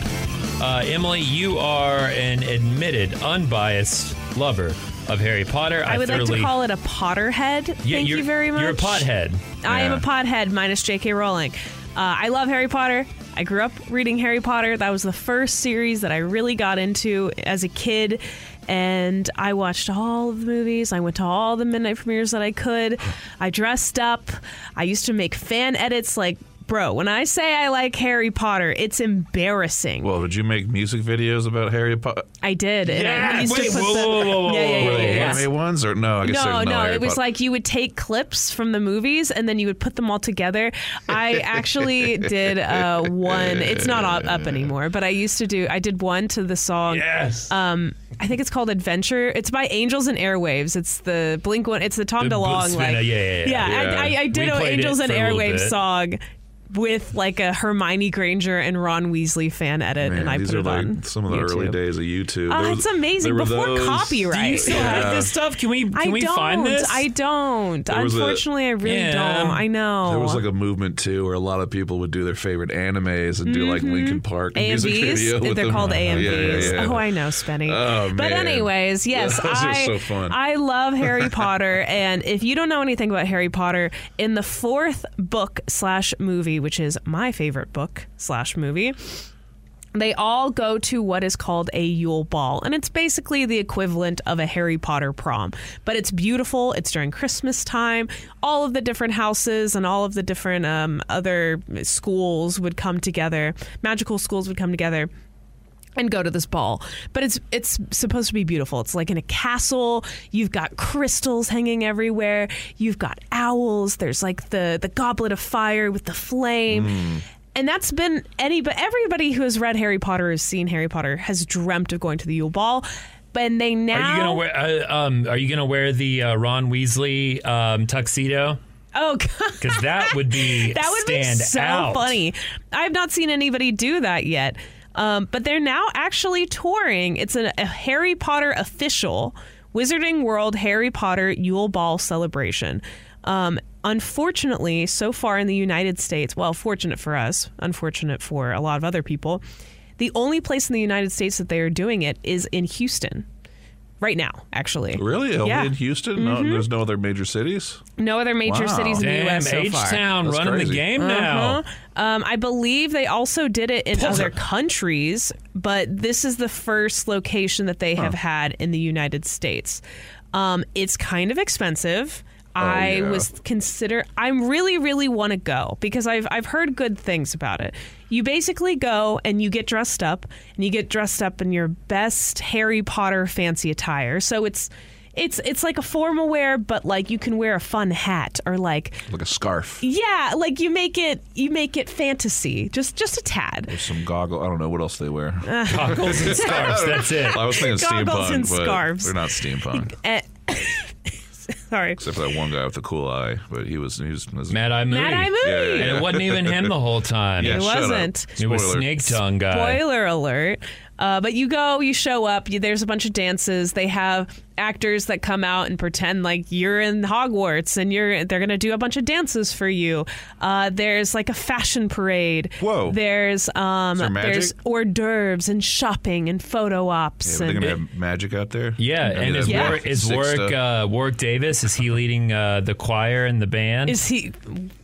Uh, Emily, you are an admitted, unbiased lover of Harry Potter. I would like to call it a Potterhead. Yeah, Thank you're, very much. You're a pothead. I am a pothead minus J.K. Rowling. Uh, I love Harry Potter. I grew up reading Harry Potter. That was the first series that I really got into as a kid. And I watched all of the movies. I went to all the midnight premieres that I could. I dressed up. I used to make fan edits like, bro, when I say I like Harry Potter, it's embarrassing. Well, did you make music videos about Harry Potter? I did. And I used to wait, put whoa, the- whoa, whoa, whoa, yeah, yeah, yeah, yeah, yeah. Anime ones or no? I guess No, there's no, no, Harry it was Potter. like you would take clips from the movies and then you would put them all together. I <laughs> actually did uh, one. It's not up, up anymore, but I used to do. I did one to the song. Yes. Um, I think it's called Adventure. It's by Angels and Airwaves. It's the Blink one. It's the Tom DeLonge. Spinner, like, yeah, yeah, yeah. I, I, I We did an played Angels and for a little Airwaves bit. song with like a Hermione Granger and Ron Weasley fan edit, Man, and I these put are it like on some of the early days of YouTube. Oh, There it's amazing. there were Before those- copyright. Do you still Yeah. have this stuff? Can we can I we don't. find this? I don't. There Unfortunately, I really Yeah. don't. I know. There was like a movement too, where a lot of people would do their favorite animes and do like mm-hmm. Linkin Park music video. With They're them. called AMVs. Yeah, yeah, yeah. Oh, I know, Spenny. Oh, but anyways, yes, <laughs> Those are I so fun. I love Harry <laughs> Potter, and if you don't know anything about Harry Potter, in the fourth book slash movie, which is my favorite book slash movie. They all go to what is called a Yule Ball, and it's basically the equivalent of a Harry Potter prom. But it's beautiful. It's during Christmas time. All of the different houses and all of the different um, other schools would come together. Magical schools would come together and go to this ball. But it's it's supposed to be beautiful. It's like in a castle. You've got crystals hanging everywhere. You've got owls. There's like the the goblet of fire with the flame. And that's been any but everybody who has read Harry Potter has seen Harry Potter has dreamt of going to the Yule Ball. But they now Are you gonna wear? Uh, um, are you gonna wear the uh, Ron Weasley um, tuxedo? Oh God. Because that would be <laughs> that would stand be so out. funny. I've not seen anybody do that yet. Um, but they're now actually touring. It's a, a Harry Potter official Wizarding World Harry Potter Yule Ball celebration. Um, unfortunately, so far in the United States, well, fortunate for us, unfortunate for a lot of other people, the only place in the United States that they are doing it is in Houston. Right now, actually. Really? Only Yeah. in Houston? No, Mhm. there's no other major cities. No other major Wow. cities in the U.S. so far. H-Town That's running the game now. Uh-huh. Um, I believe they also did it in other countries, but this is the first location that they have had in the United States. Um, it's kind of expensive. I yeah. was consider. I really, really want to go because I've I've heard good things about it. You basically go and you get dressed up, and you get dressed up in your best Harry Potter fancy attire. So it's. It's it's like a formal wear, but like you can wear a fun hat or like Like a scarf. yeah, like you make it you make it fantasy, just just a tad. There's some goggles. I don't know what else they wear. <laughs> Goggles and <laughs> scarves. That's it. I was thinking Goggles steampunk, and but scarves. they're not steampunk. <laughs> Eh, Sorry. Except for that one guy with the cool eye, but he was he was, was Mad Eye Moody. Mad Eye Moody. Yeah, yeah, And it wasn't even him the whole time. Yeah, It wasn't. It was Spoiler. Snake Tongue guy. Spoiler alert. Uh, but you go, you show up. You, there's a bunch of dances. They have actors that come out and pretend like you're in Hogwarts, and you're they're gonna do a bunch of dances for you. Uh, there's like a fashion parade. Whoa. There's um, there there's hors d'oeuvres and shopping and photo Yeah, ops. but they're gonna have magic out there. Yeah, and is, that Yeah. Warwick, is sick Warwick, uh, Warwick Davis, is he leading uh, the choir and the band? is he?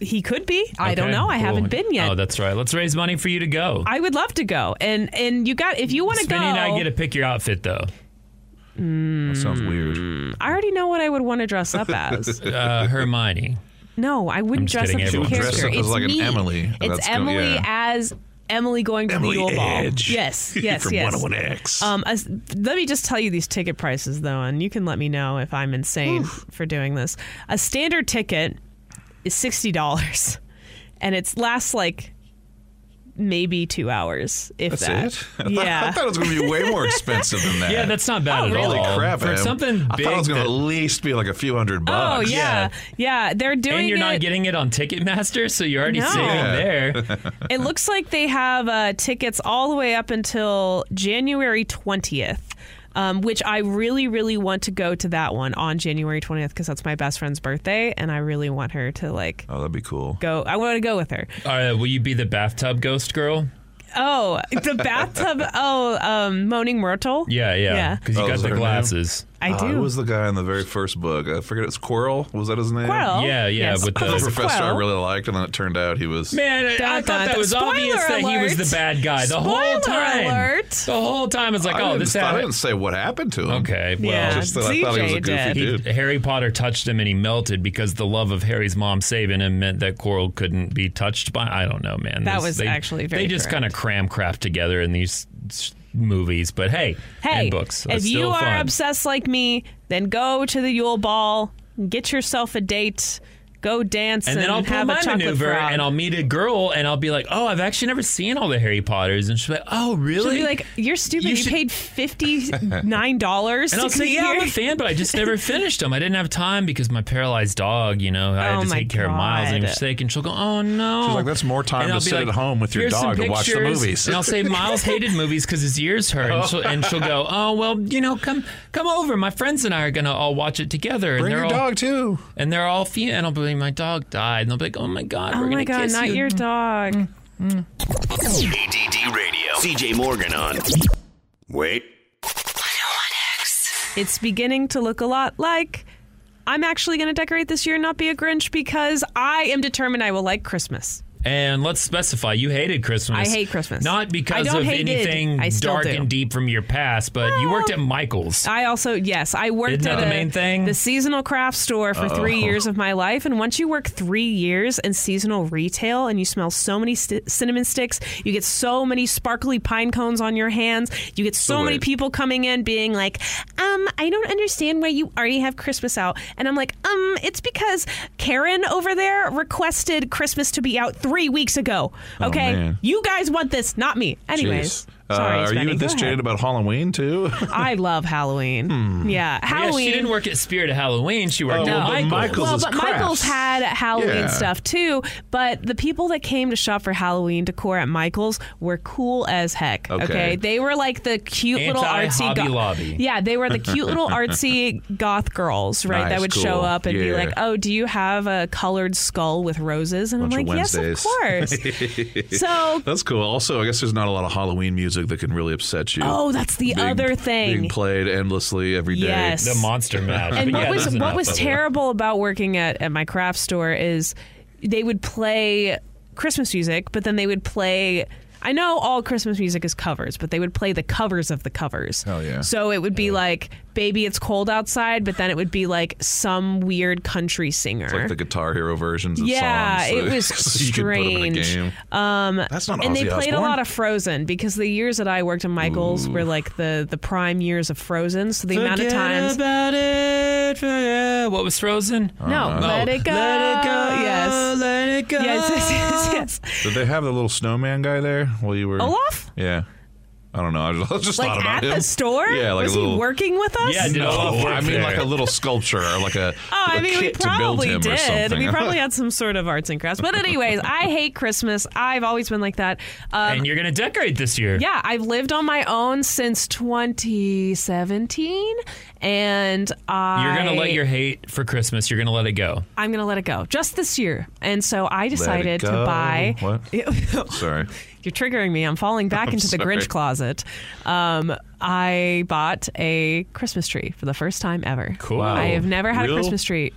He could be. I don't Okay, know. I cool. haven't been yet. Oh, that's right. Let's raise money for you to go. I would love to go, and and you got if you want to go. Spinny and I get to pick your outfit, though. That sounds weird. I already know what I would want to dress up as. <laughs> Uh, Hermione. No, I wouldn't I'm dress up as a dress character. up as it's like an me. Emily, It's that's gonna- Emily yeah. as Emily going to Emily the Yule Ball. Yes, <laughs> yes, From yes. 101X. Um, as, let me just tell you these ticket prices though, and you can let me know if I'm insane for doing this. A standard ticket is sixty dollars, and it lasts like maybe two hours, if That's that. it. <laughs> I thought- Yeah. I thought it was going to be way more expensive than that. <laughs> Yeah, that's not bad Oh, at really? all. Holy crap! For Em. something I big. thought it was going to that- at least be like a few hundred bucks. Oh yeah, yeah. They're doing and you're it. not getting it on Ticketmaster, so you're already No. saving Yeah. there. <laughs> It looks like they have uh, tickets all the way up until January 20th, um, which I really, really want to go to that one on January 20th because that's my best friend's birthday, and I really want her to like Oh, that'd be cool. go. I want to go with her. All right, will you be the bathtub ghost girl? Oh, the bathtub. <laughs> oh, um, Moaning Myrtle. Yeah, yeah. Yeah. Because you Oh, got is the that her name? glasses. I Uh, do. who was the guy in the very first book? I forget. It's Quirrell. Was that his name? Quirrell. Yeah, yeah, Yes, with the- The Professor professor I really liked, and then it turned out he was. Man, I, I Dun, thought dun, that dun. was obvious Spoiler that he was the bad guy the whole time. alert. The whole time it's like, I oh, didn't, this I didn't say what happened to him. Okay, well, Yeah. Just that I thought he was a CJ goofy did. he, dude. Harry Potter touched him and he melted because the love of Harry's mom saving him meant that Quirrell couldn't be touched by. I don't know, man. That This- was they, actually very They just kind of cram crap together in these s- movies, but hey, Hey, and books. If you are fun. obsessed like me, then go to the Yule Ball, get yourself a date, go dance, and then I'll have pull a my chocolate maneuver frog. and I'll meet a girl and I'll be like, oh, I've actually never seen all the Harry Potters. And she'll be like, oh, really? She'll be like, "You're stupid. You You, should- paid fifty nine dollars." <laughs> And I'll say, yeah, I'm a fan, but I just never <laughs> finished them. I didn't have time because my paralyzed dog, you know, I Oh had to my take care of Miles and he was sick. And she'll go, oh, no. She's like, "That's more time to I'll be sit at home with your dog to watch the movies." And I'll say, Miles <laughs> hated movies because his ears hurt. And she'll, and she'll go, oh, well, you know, come come over. My friends and I are going to all watch it together. Bring and your all, dog too. And they're all female. And I'll be like, my dog died. And they'll be like, oh, my God, Oh we're my going to god, kiss not you. your mm, dog. Mm, mm. ADD Radio. CJ Morgan on. Wait. It's beginning to look a lot like I'm actually going to decorate this year and not be a Grinch because I am determined I will like Christmas. And let's specify, you hated Christmas. I hate Christmas. Not because of anything dark do. and deep from your past, but you worked at Michael's. I also yes, I worked Isn't at the a- main thing? the seasonal craft store for three years of my life, and once you work three years in seasonal retail, and you smell so many st- cinnamon sticks, you get so many sparkly pine cones on your hands, you get so So many people coming in being like, "Um, I don't understand why you already have Christmas out," and I'm like, "Um, it's because Karen over there requested Christmas to be out three weeks ago. Oh, Okay, man. you guys want this, not me. Anyways." Jeez. Sorry, uh, are Spenny, you go this jaded about Halloween too? <laughs> I love Halloween. Hmm. Yeah, Halloween. Yeah, she didn't work at Spirit of Halloween. She worked Oh, at well, Michael's. Michael's well, but crafts. Michael's had Halloween Yeah. stuff too. But the people that came to shop for Halloween decor at Michael's were cool as heck. Okay. they were like the cute little artsy. Anti-Hobby Lobby. Yeah, they were the cute little <laughs> artsy goth girls, right? that would cool. show up and be like, "Oh, do you have a colored skull with roses?" And Bunch I'm of like, "Yes, of course." <laughs> so, That's cool. Also, I guess there's not a lot of Halloween music that can really upset you. oh, that's the Being- other thing. being played endlessly every day. Yes. the Monster <laughs> Mash. And what yeah, was what was of it. terrible about working at, at my craft store is they would play Christmas music, but then they would play. I know all Christmas music is covers, but they would play the covers of the covers. Hell yeah. So it would be like "Baby, It's Cold Outside," but then it would be like some weird country singer. It's like the Guitar Hero versions of Yeah, songs. it <laughs> was so you could put 'em in a strange. game. Um, That's not and Ozzy they played a lot of Frozen because the years that I worked at Michaels were like the the prime years of Frozen. So the amount of Forget times about it. forget- What was Frozen? No, let it go. Let it go. Yes. Let it go. Yes, <laughs> yes, yes, yes. Did they have the little snowman guy there while you were Olaf? Yeah. I don't know. I just, I just Like thought about at him. the store? Yeah, like was a little. he working with us? Yeah, did no, all I mean like a little sculpture or like a. Oh, I a mean, we kit to build probably him or did. something. We probably <laughs> had some sort of arts and crafts. But anyways, I hate Christmas. I've always been like that. Um, and you're gonna decorate this year. yeah, I've lived on my own since 2017, and I You're gonna let your hate for Christmas. You're gonna let it go. I'm gonna let it go just this year. And so I decided to buy. What? <laughs> Sorry. You're triggering me. I'm falling back <laughs> I'm into the. Grinch closet. Um, I bought a Christmas tree for the first time ever. Cool. I have never had Real? a Christmas tree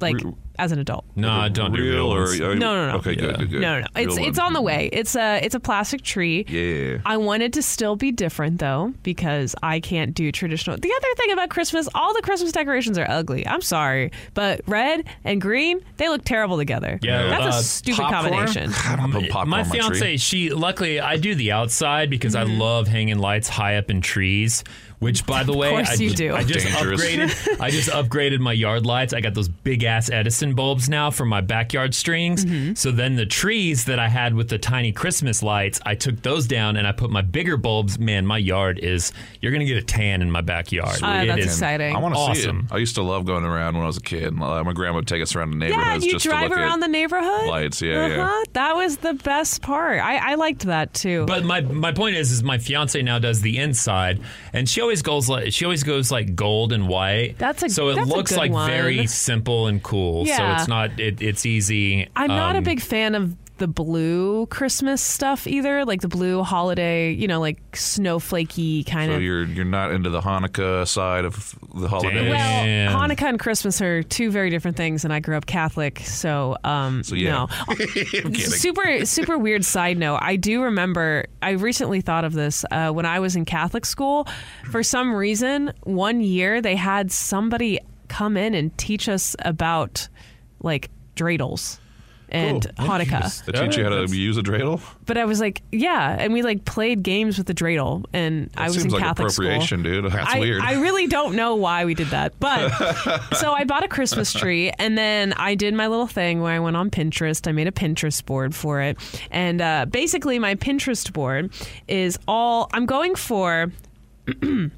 like? As an adult. No, don't do real real or ones. you- No, no, no. Okay, good, Yeah. good, good. No, no, no. It's Real it's one. on the way. It's a it's a plastic tree. Yeah. I wanted to still be different though because I can't do traditional. The other thing about Christmas, all the Christmas decorations are ugly. I'm sorry, but red and green they look terrible together. Yeah, that's uh, a stupid popcorn? combination. <laughs> I don't put popcorn my on my fiance, she luckily I do the outside because Mm-hmm. I love hanging lights high up in trees. Which, by the way, course I, you ju- do. I just Dangerous. upgraded. I just upgraded my yard lights. I got those big ass Edison bulbs now for my backyard strings. Mm-hmm. So then the trees that I had with the tiny Christmas lights, I took those down and I put my bigger bulbs. Man, my yard is. You're gonna get a tan in my backyard. It that's is exciting. I want to see awesome. it. I used to love going around when I was a kid. Uh, My grandma would take us around the Yeah, you just drive to look around the neighborhood. lights. Yeah, yeah. uh-huh. That was the best part. I, I liked that too. But my my point is, is my fiance now does the inside, and she always goes like she always goes like gold and white. That's a- so it looks like one. very simple and cool. So it's not it, it's easy. I'm not a Um, big fan of the blue Christmas stuff either, like the blue holiday, you know, like snowflakey kind So of. So you're you're not into the Hanukkah side of the holiday. Well, Hanukkah and Christmas are two very different things, and I grew up Catholic, so um, So, yeah. no. <laughs> I'm super super weird side note. I do remember. I recently thought of this uh, when I was in Catholic school. For some reason, one year they had somebody come in and teach us about like dreidels and Cool. Hanukkah. They teach you how to use a dreidel. But I was like, yeah, and we like played games with the dreidel, and I was seems in like Catholic appropriation, school. dude. That's I, weird. I really don't know why we did that, but <laughs> so I bought a Christmas tree, and then I did my little thing where I went on Pinterest. I made a Pinterest board for it, and uh, basically my Pinterest board is all I'm going for. <clears throat>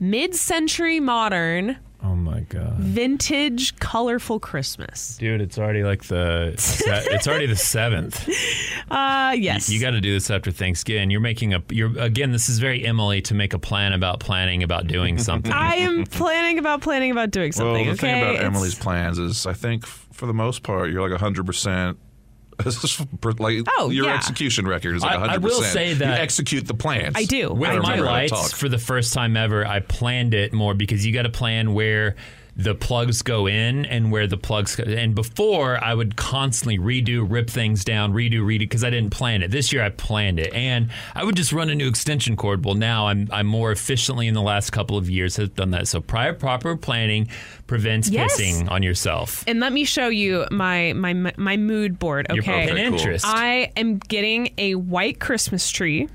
Mid-century modern, Oh my god, vintage, colorful Christmas. dude! It's already like the se- it's already the seventh. <laughs> Uh, yes. You got to do this after Thanksgiving. You're making a you're again. This is very Emily to make a plan about planning about doing <laughs> something. I am planning about planning about doing Well, something. the okay, thing about It's- Emily's plans is, I think for the most part, you're like hundred percent. <laughs> Like Oh, your yeah. execution record is like I- I hundred will percent. say you that- execute the plans. I do. With I my remember lights, for the first time ever, I planned it more because you got to plan where the plugs go in and where the plugs go. And before, I would constantly redo, rip things down, redo, redo because I didn't plan it. This year, I planned it, and I would just run a new extension cord. Well, now I'm I'm more efficiently in the last couple of years have done that. So prior proper planning prevents Yes. pissing on yourself. And let me show you my my my mood board. Your Okay, Pinterest. I am getting a white Christmas tree,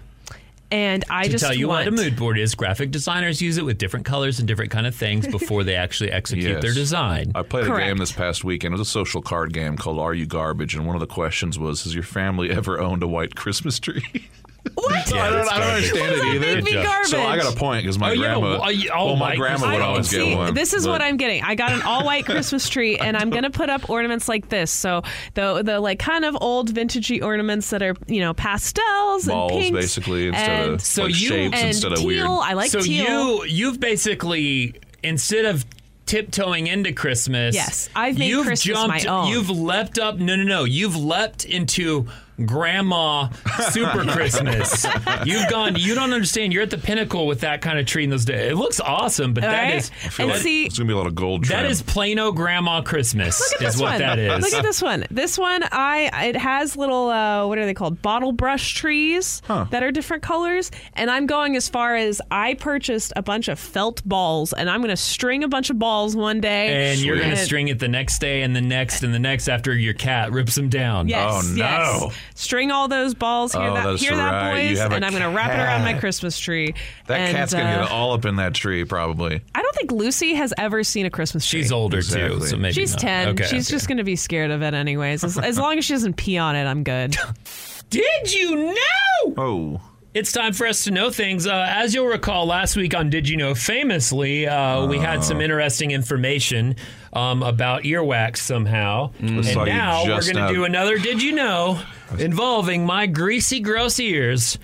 and I to just tell you want, what a mood board is, graphic designers use it with different colors and different kind of things before they actually execute Yes. their design. I played a game this past weekend. It was a social card game called Are You Garbage? And one of the questions was, Has your family ever owned a white Christmas tree? <laughs> What? Yeah, I don't, I don't understand it either. make me Good garbage? So I got a point because my Oh, you have a- grandma. oh, oh, well, my white grandma would always see, get one. This is but- what I'm getting. I got an all white Christmas tree, and I'm gonna put up ornaments like this. So the the like kind of old vintagey ornaments that are you know pastels balls and pinks basically instead and, of So like you- shapes and instead of teal. weird. I like so teal. you you've basically instead of tiptoeing into Christmas, Yes, I've made you've Christmas jumped, my own. You've leapt up. No, no, no. You've leapt into grandma super <laughs> Christmas. You've gone. You don't understand. You're at the pinnacle with that kind of tree in those days. It looks awesome, but All that right? is I feel and like see- it's gonna be a lot of gold trim. that is Plano grandma Christmas. Look at is this what one. that is. Look at this one. This one, I it has little uh, what are they called? Bottle brush trees Huh. that are different colors. And I'm going as far as I purchased a bunch of felt balls, and I'm going to string a bunch of balls one day. and you're going to string it the next day and the next and the next after your cat rips them down. Yes, Oh, no. yes. String all those balls. Hear Oh, that, that's hear that, right. You boys? have a And I'm going to wrap it around my. Christmas tree. that and, cat's gonna uh, get all up in that tree probably. I don't think Lucy has ever seen a Christmas tree. She's older too, so maybe She's not. 10. Okay, She's okay. just going to be scared of it anyways. As, as long as she doesn't pee on it, I'm good. <laughs> Did you know? Oh, It's time for us to know things. Uh, as you'll recall, last week on Did You Know Famously, uh, we had some interesting information um, about earwax somehow. And like you now we're just going to do another Did You Know <laughs> involving my greasy, gross ears.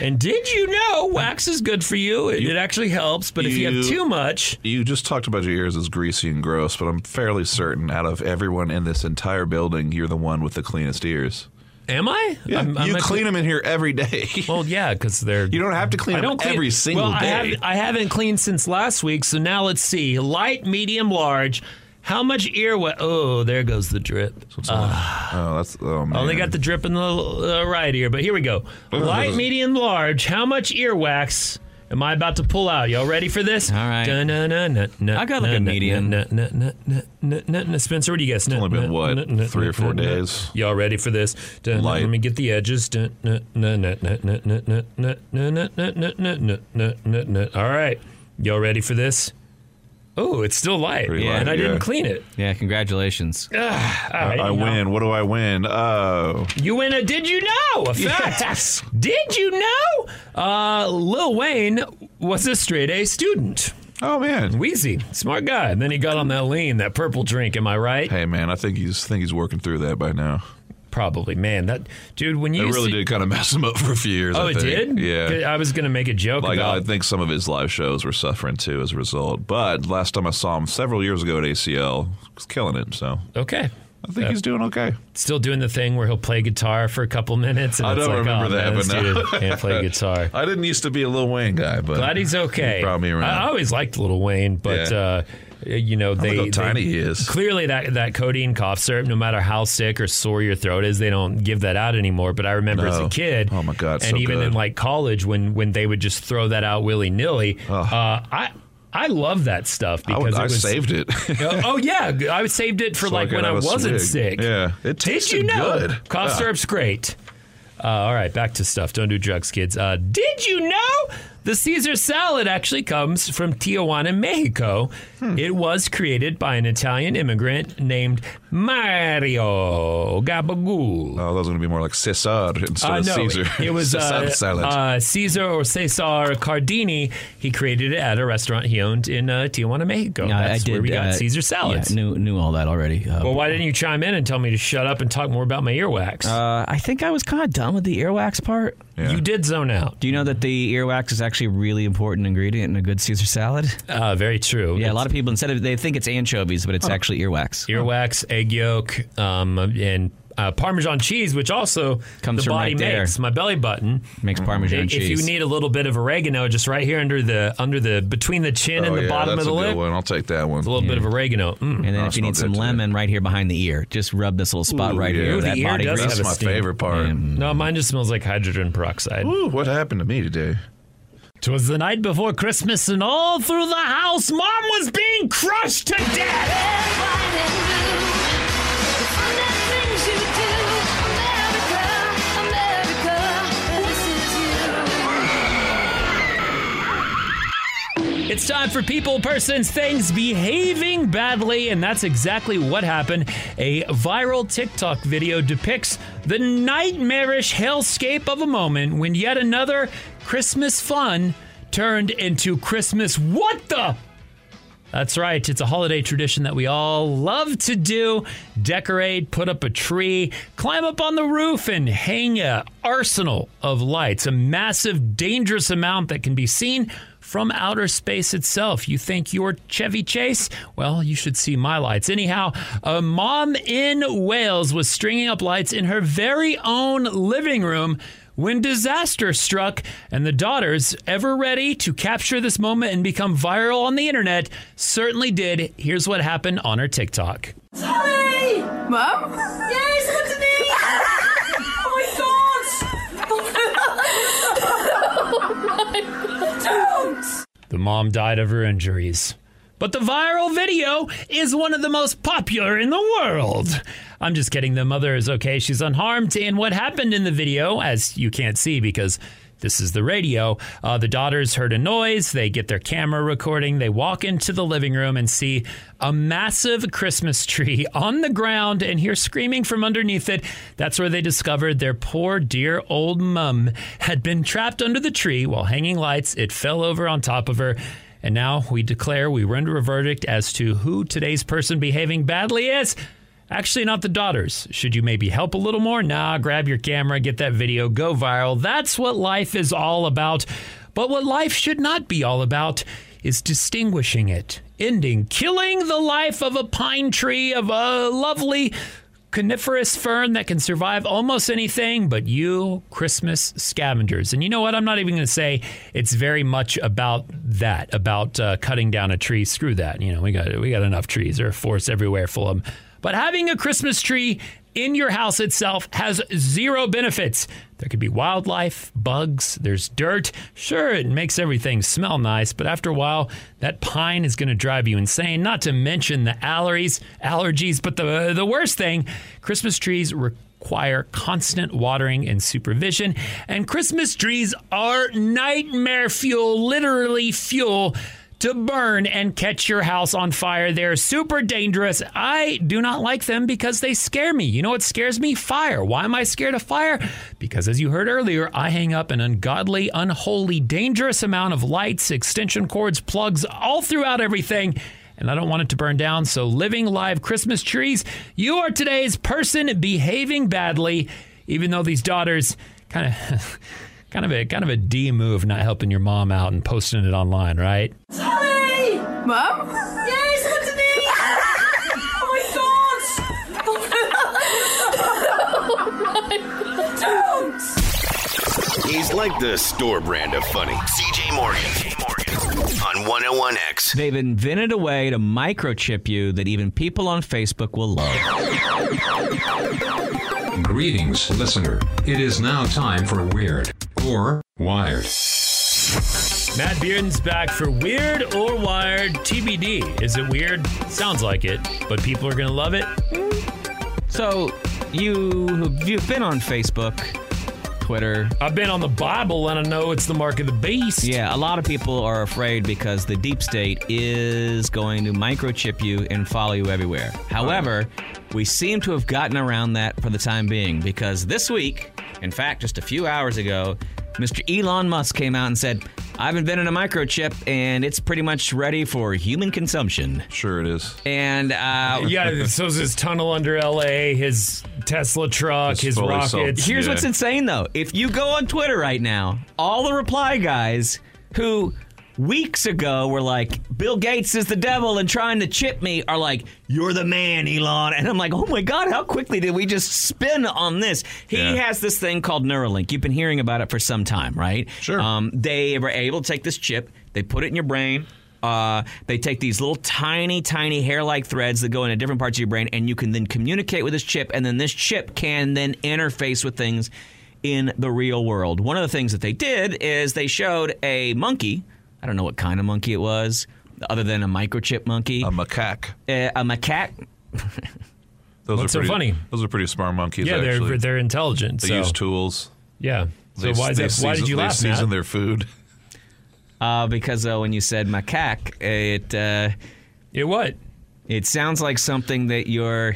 And did you know wax is good for you? It, it actually helps, but if you have You- too much, You just talked about your ears as greasy and gross, but I'm fairly certain out of everyone in this entire building, you're the one with the cleanest ears. Am I? Yeah, I'm- I'm you clean them in here every day. Well, yeah, because they're. You don't have to clean I them clean every single well, I, day. have, I haven't cleaned since last week, so now let's see. Light, medium, large. How much earwax? Oh, there goes the drip. oh, that's oh man. Only got the drip in the uh, right ear, but here we go. Light, medium, large. How much earwax Am I about to pull out? Y'all ready for this? All right. I got like a medium. Spencer, what do you guess? It's only been what three or four days. Y'all ready for this? Let me get the edges. All right. Y'all ready for this? Oh, it's still light. Pretty yeah, light, and I didn't clean it. Yeah, congratulations. Ah, all right, I now- win. What do I win? Oh, You win a Did You Know? A fact. Yes. Did you know? Uh, Lil Wayne was a straight A student. oh man. Wheezy, smart guy. And then he got on that lean, that purple drink. Am I right? Hey man, I think he's think he's working through that by now. Probably. Man, that dude. When It you really see- did kind of mess him up for a few years. Oh, I it think. did. Yeah. I was gonna make a joke Like I think some of his live shows were suffering too as a result. But last time I saw him several years ago at ACL, he was killing it. So okay. I think he's doing okay. Still doing the thing where he'll play guitar for a couple minutes. And I don't like, remember oh, that, man, but no. can't play <laughs> guitar. I didn't used to be a Lil Wayne guy, but Glad he's okay. He me around. I always liked Little Wayne, but Yeah. uh, you know they, how they- tiny he is. Clearly, that that codeine cough syrup, no matter how sick or sore your throat is, they don't give that out anymore. But I remember as a kid, Oh, my God, and so even in like college when when they would just throw that out willy nilly. Uh, I I love that stuff I, because would, I was, saved it. <laughs> oh oh, yeah, I saved it for So like could when I wasn't swig. sick. Yeah, it tasted you know good. cough Yeah. syrup's great? Uh, all right, back to stuff. Don't do drugs, kids. Uh, did you know the Caesar salad actually comes from Tijuana, Mexico? Hmm. It was created by an Italian immigrant named Mario Gabagool. Oh, that was going to be more like Cesar instead Uh, of Caesar. it was <laughs> Cesar uh, salad. uh, Caesar or Cesar Cardini. He created it at a restaurant he owned in uh, Tijuana, Mexico. Yeah, That's I did. where we got uh, Caesar salads. Yeah, knew knew all that already. Uh, well, why didn't you chime in and tell me to shut up and talk more about my earwax? uh, I think I was kind of done with the earwax part. Yeah. You did zone out. Do you know that the earwax is actually a really important ingredient in a good Caesar salad? Uh, very true. Yeah, a lot of people instead of they think it's anchovies, but it's actually earwax. earwax, egg yolk, um, and uh, Parmesan cheese, which also Comes the from body right there. makes. My belly button Makes Parmesan If cheese. If you need a little bit of oregano, just right here under the under the between the chin oh, and the yeah, bottom that's of the a good lip, one. I'll take that one. a little bit of oregano. Mm. and then if you need some good, too. lemon right here behind the ear, just rub this little spot Ooh, right yeah. here. Ooh, that the ear body does grease. have That's my steam. favorite part. No, mine just smells like hydrogen peroxide. Ooh, what happened to me today? Twas the night before Christmas, and all through the house, Mom was being crushed to death. It's time for people, persons, things behaving badly, and that's exactly what happened. A viral TikTok video depicts the nightmarish hellscape of a moment when yet another Christmas fun turned into Christmas what the that's right. It's a holiday tradition that we all love to do. Decorate, put up a tree, climb up on the roof, and hang a arsenal of lights. A massive, dangerous amount that can be seen from outer space itself. You think you're Chevy Chase? Well, you should see my lights. Anyhow, a mom in Wales was stringing up lights in her very own living room when disaster struck, and the daughters, ever ready to capture this moment and become viral on the internet, certainly did. Here's what happened on her TikTok. Tommy! Mum? Yes, The mom died of her injuries. But the viral video is one of the most popular in the world. I'm just kidding. The mother is okay. She's unharmed. And what happened in the video, as you can't see because this is the radio. Uh, the daughters heard a noise. They get their camera recording. They walk into the living room and see a massive Christmas tree <laughs> on the ground and hear screaming from underneath it. That's where they discovered their poor, dear old mum had been trapped under the tree while hanging lights. It fell over on top of her. And now we declare, we render a verdict as to who today's person behaving badly is. Actually, not the daughters. Should you maybe help a little more? Nah, grab your camera, get that video, go viral. That's what life is all about. But what life should not be all about is distinguishing it, ending, killing the life of a pine tree, of a lovely coniferous fern that can survive almost anything but you christmas scavengers and you know what i'm not even going to say it's very much about that about uh, cutting down a tree screw that you know we got we got enough trees there are forests everywhere full of but having a Christmas tree in your house itself has zero benefits. There could be wildlife, bugs, there's dirt. Sure, it makes everything smell nice, but after a while, that pine is going to drive you insane. Not to mention the allergies, allergies, but the the worst thing, Christmas trees require constant watering and supervision, and Christmas trees are nightmare fuel, literally fuel to burn and catch your house on fire. They're super dangerous. I do not like them because they scare me. You know what scares me? Fire. Why am I scared of fire? Because as you heard earlier, I hang up an ungodly, unholy, dangerous amount of lights, extension cords, plugs all throughout everything and I don't want it to burn down. So, living live Christmas trees, you are today's person behaving badly, even though these daughters kind of. <laughs> kind of a kind of a D move not helping your mom out and posting it online, right? Hey! Mom? Yes, it's me! oh my god! He's like the store brand of funny. CJ Morgan. On 101X. They've invented a way to microchip you that even people on Facebook will love. Greetings, listener. It is now time for Weird or Wired. Matt Bearden's back for Weird or Wired TBD. Is it weird? Sounds like it, but people are going to love it. So, you you've been on Facebook, Twitter. I've been on the Bible and I know it's the mark of the beast. Yeah, a lot of people are afraid because the deep state is going to microchip you and follow you everywhere. However, we seem to have gotten around that for the time being because this week, in fact, just a few hours ago, Mr. Elon Musk came out and said, I've invented a microchip and it's pretty much ready for human consumption. Sure, it is. And uh, yeah, so is his tunnel under LA, his Tesla truck, It's his fully rockets. self- Here's Yeah. what's insane though. If you go on Twitter right now, all the reply guys who weeks ago were like, Bill Gates is the devil and trying to chip me are like, You're the man, Elon. And I'm like, Oh my God, how quickly did we just spin on this? He Yeah. has this thing called Neuralink. You've been hearing about it for some time, right? Sure. Um, they were able to take this chip, they put it in your brain. Uh, they take these little tiny, tiny hair-like threads that go into different parts of your brain, and you can then communicate with this chip, and then this chip can then interface with things in the real world. One of the things that they did is they showed a monkey. I don't know what kind of monkey it was, other than a microchip monkey. A macaque. Uh, a macaque. <laughs> Those What's are so pretty, funny? Those are pretty smart monkeys. yeah, actually. they're they're intelligent. they so, use tools. yeah. So They- why is they that? Why did season- you they laugh, season Matt? their food. <laughs> Uh, because uh, when you said macaque, it uh, it what? It sounds like something that your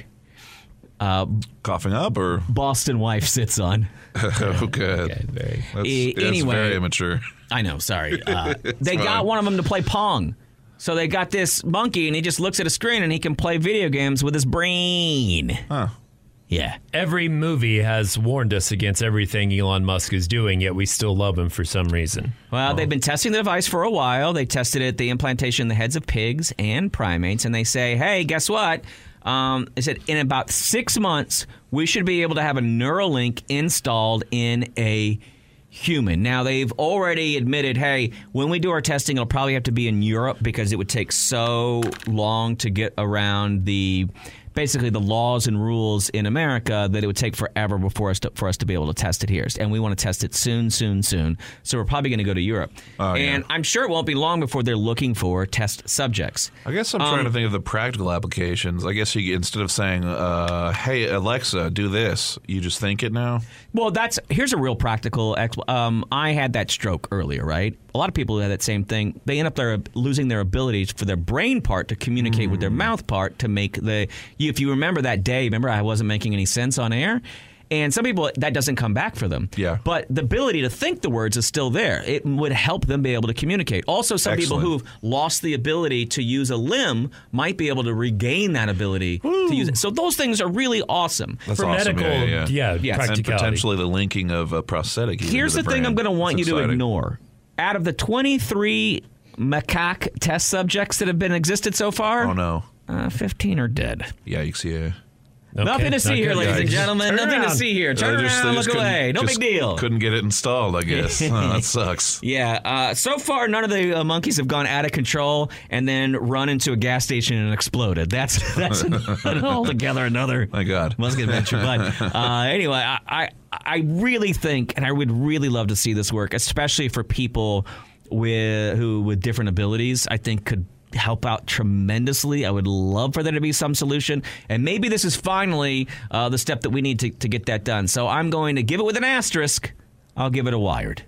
uh, coughing up or Boston wife sits on. <laughs> oh, good. very. That's, E- that's anyway. very immature. I know. Sorry. <laughs> Uh, they got one of them to play pong. So they got this monkey, and he just looks at a screen, and he can play video games with his brain. Huh. Yeah. Every movie has warned us against everything Elon Musk is doing, yet we still love him for some reason. Well, they've been testing the device for a while. They tested it, the implantation in the heads of pigs and primates, and they say, hey, guess what? Um, said in about six months, we should be able to have a Neuralink installed in a human. Now, they've already admitted, hey, when we do our testing, it'll probably have to be in Europe because it would take so long to get around the basically the laws and rules in America that it would take forever before us to, for us to be able to test it here, and we want to test it soon, soon, soon. So we're probably going to go to Europe, Oh, yeah. and I'm sure it won't be long before they're looking for test subjects. I guess I'm Um, trying to think of the practical applications. I guess you instead of saying, uh, "Hey Alexa, do this," you just think it now. Well, that's here's a real practical. Ex- um, I had that stroke earlier, right? A lot of people had that same thing. They end up their, losing their abilities for their brain part to communicate with their Hmm. mouth part to make the. You, if you remember that day, remember I wasn't making any sense on air. And some people that doesn't come back for them. Yeah. But the ability to think the words is still there. It would help them be able to communicate. Also, some people who've lost the ability to use a limb might be able to regain that ability to use it. So those things are really awesome. That's For awesome. medical, yeah, yeah. yeah, Yes. and potentially the linking of a prosthetic. Here's to the, thing. I'm going to want That's you to ignore. Out of the 23 macaque test subjects that have been existed so far, Oh no! uh, 15 are dead. Yikes! Yeah. Okay, Nothing to see not here, good. ladies and gentlemen. Turn Nothing around. to see here. Turn They just- they around, just look couldn't- away. No just big deal. Couldn't get it installed. I guess <laughs> oh, that sucks. Yeah. Uh, so far, none of the uh, monkeys have gone out of control and then run into a gas station and exploded. That's <laughs> that's an, <laughs> altogether another My God. Musket adventure. But uh, anyway, I, I I really think, and I would really love to see this work, especially for people with who with different abilities. I think could help out tremendously. I would love for there to be some solution, and maybe this is finally uh, the step that we need to, to get that done. So I'm going to give it with an asterisk. I'll give it a wired.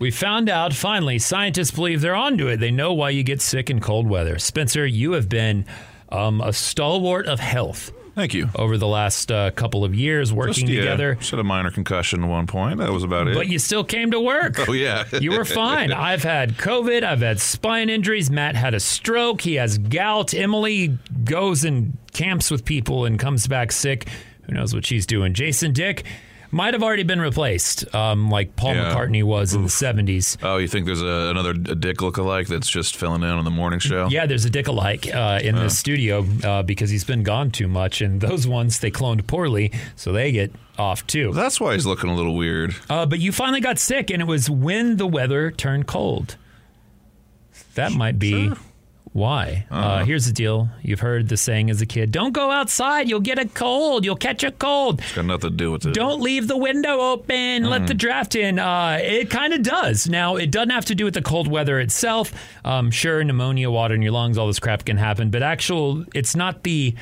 We found out finally, scientists believe they're onto it. They know why you get sick in cold weather. Spencer, you have been um, a stalwart of health Thank you. over the last uh, couple of years working Just, yeah, together, Just had a minor concussion at one point. That was about it. but you still came to work. oh yeah. You were <laughs> fine. I've had COVID. I've had spine injuries. Matt had a stroke. He has gout. Emily goes and camps with people and comes back sick. Who knows what she's doing? Jason Dick might have already been replaced, um, like Paul Yeah. McCartney was in the 70s. Oh, you think there's a, another a Dick lookalike that's just filling in on the morning show? Yeah, there's a Dick alike uh, in the studio uh, because he's been gone too much, and those ones they cloned poorly, so they get off too. That's why he's looking a little weird. Uh, but you finally got sick, and it was when the weather turned cold. That might be why. Uh, here's the deal: you've heard the saying as a kid, "Don't go outside; you'll get a cold. You'll catch a cold." It's got nothing to do with it. Don't leave the window open. Let the draft in. Uh, it kind of does. Now, it doesn't have to do with the cold weather itself. Um, sure, pneumonia, water in your lungs, all this crap can happen, but actual, it's not the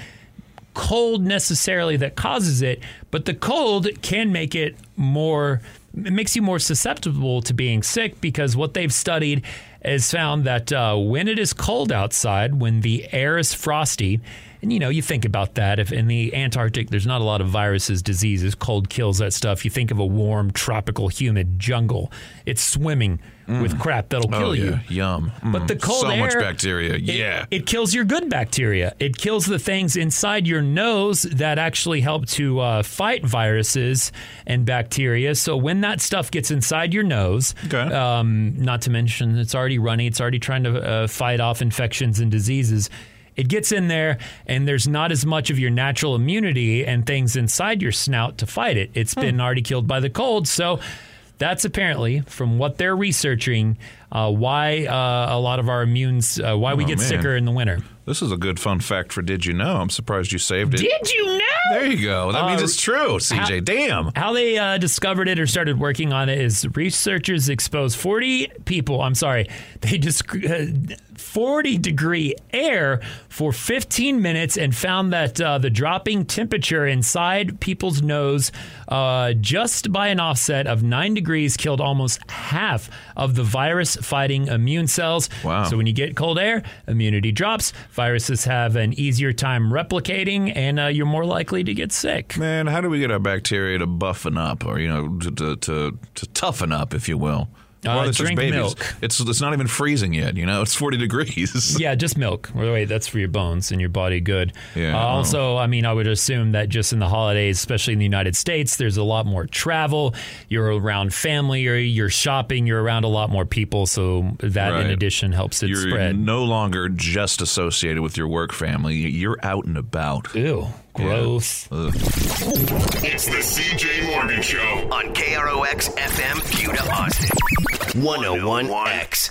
cold necessarily that causes it, but the cold can make it more. It makes you more susceptible to being sick because what they've studied has found that uh, when it is cold outside, when the air is frosty, and you know, you think about that. If in the Antarctic, there's not a lot of viruses, diseases, cold kills that stuff. You think of a warm, tropical, humid jungle. It's swimming with crap that'll kill oh, you. yeah. Yum. But Mm. the cold so air, much bacteria. yeah. it, kills your good bacteria. It kills the things inside your nose that actually help to uh, fight viruses and bacteria. So when that stuff gets inside your nose, Okay. um, not to mention it's already running, it's already trying to uh, fight off infections and diseases. It gets in there, and there's not as much of your natural immunity and things inside your snout to fight it. It's been already killed by the cold. So that's apparently, from what they're researching, uh, why uh, a lot of our immunes, uh, why we Oh, get man. sicker in the winter. This is a good fun fact for Did You Know? I'm surprised you saved it. Did you know? There you go. That means Uh, it's true, CJ. Damn. How they uh, discovered it or started working on it is researchers exposed 40 people, I'm sorry, <laughs> they just uh, 40 degree air for 15 minutes and found that uh, the dropping temperature inside people's nose uh, just by an offset of 9 degrees killed almost half of the virus fighting immune cells. Wow. So when you get cold air, immunity drops, viruses have an easier time replicating, and uh, you're more likely to get sick. Man, how do we get our bacteria to buffen up or, you know, to, to, to, to toughen up, if you will? Uh, Why are they such drink milk. It's, it's not even freezing yet, you know? It's 40 degrees. <laughs> Yeah, just milk. Well, Wait, that's for your bones and your body good. Yeah, Uh, oh. also, I mean, I would assume that just in the holidays, especially in the United States, there's a lot more travel. You're around family, or you're shopping. You're around a lot more people, so that in addition helps it You're spread. no longer just associated with your work family. You're out and about. Ew, gross. Ugh. It's the CJ Morgan Show on KROX FM, Buda, Austin. 101X.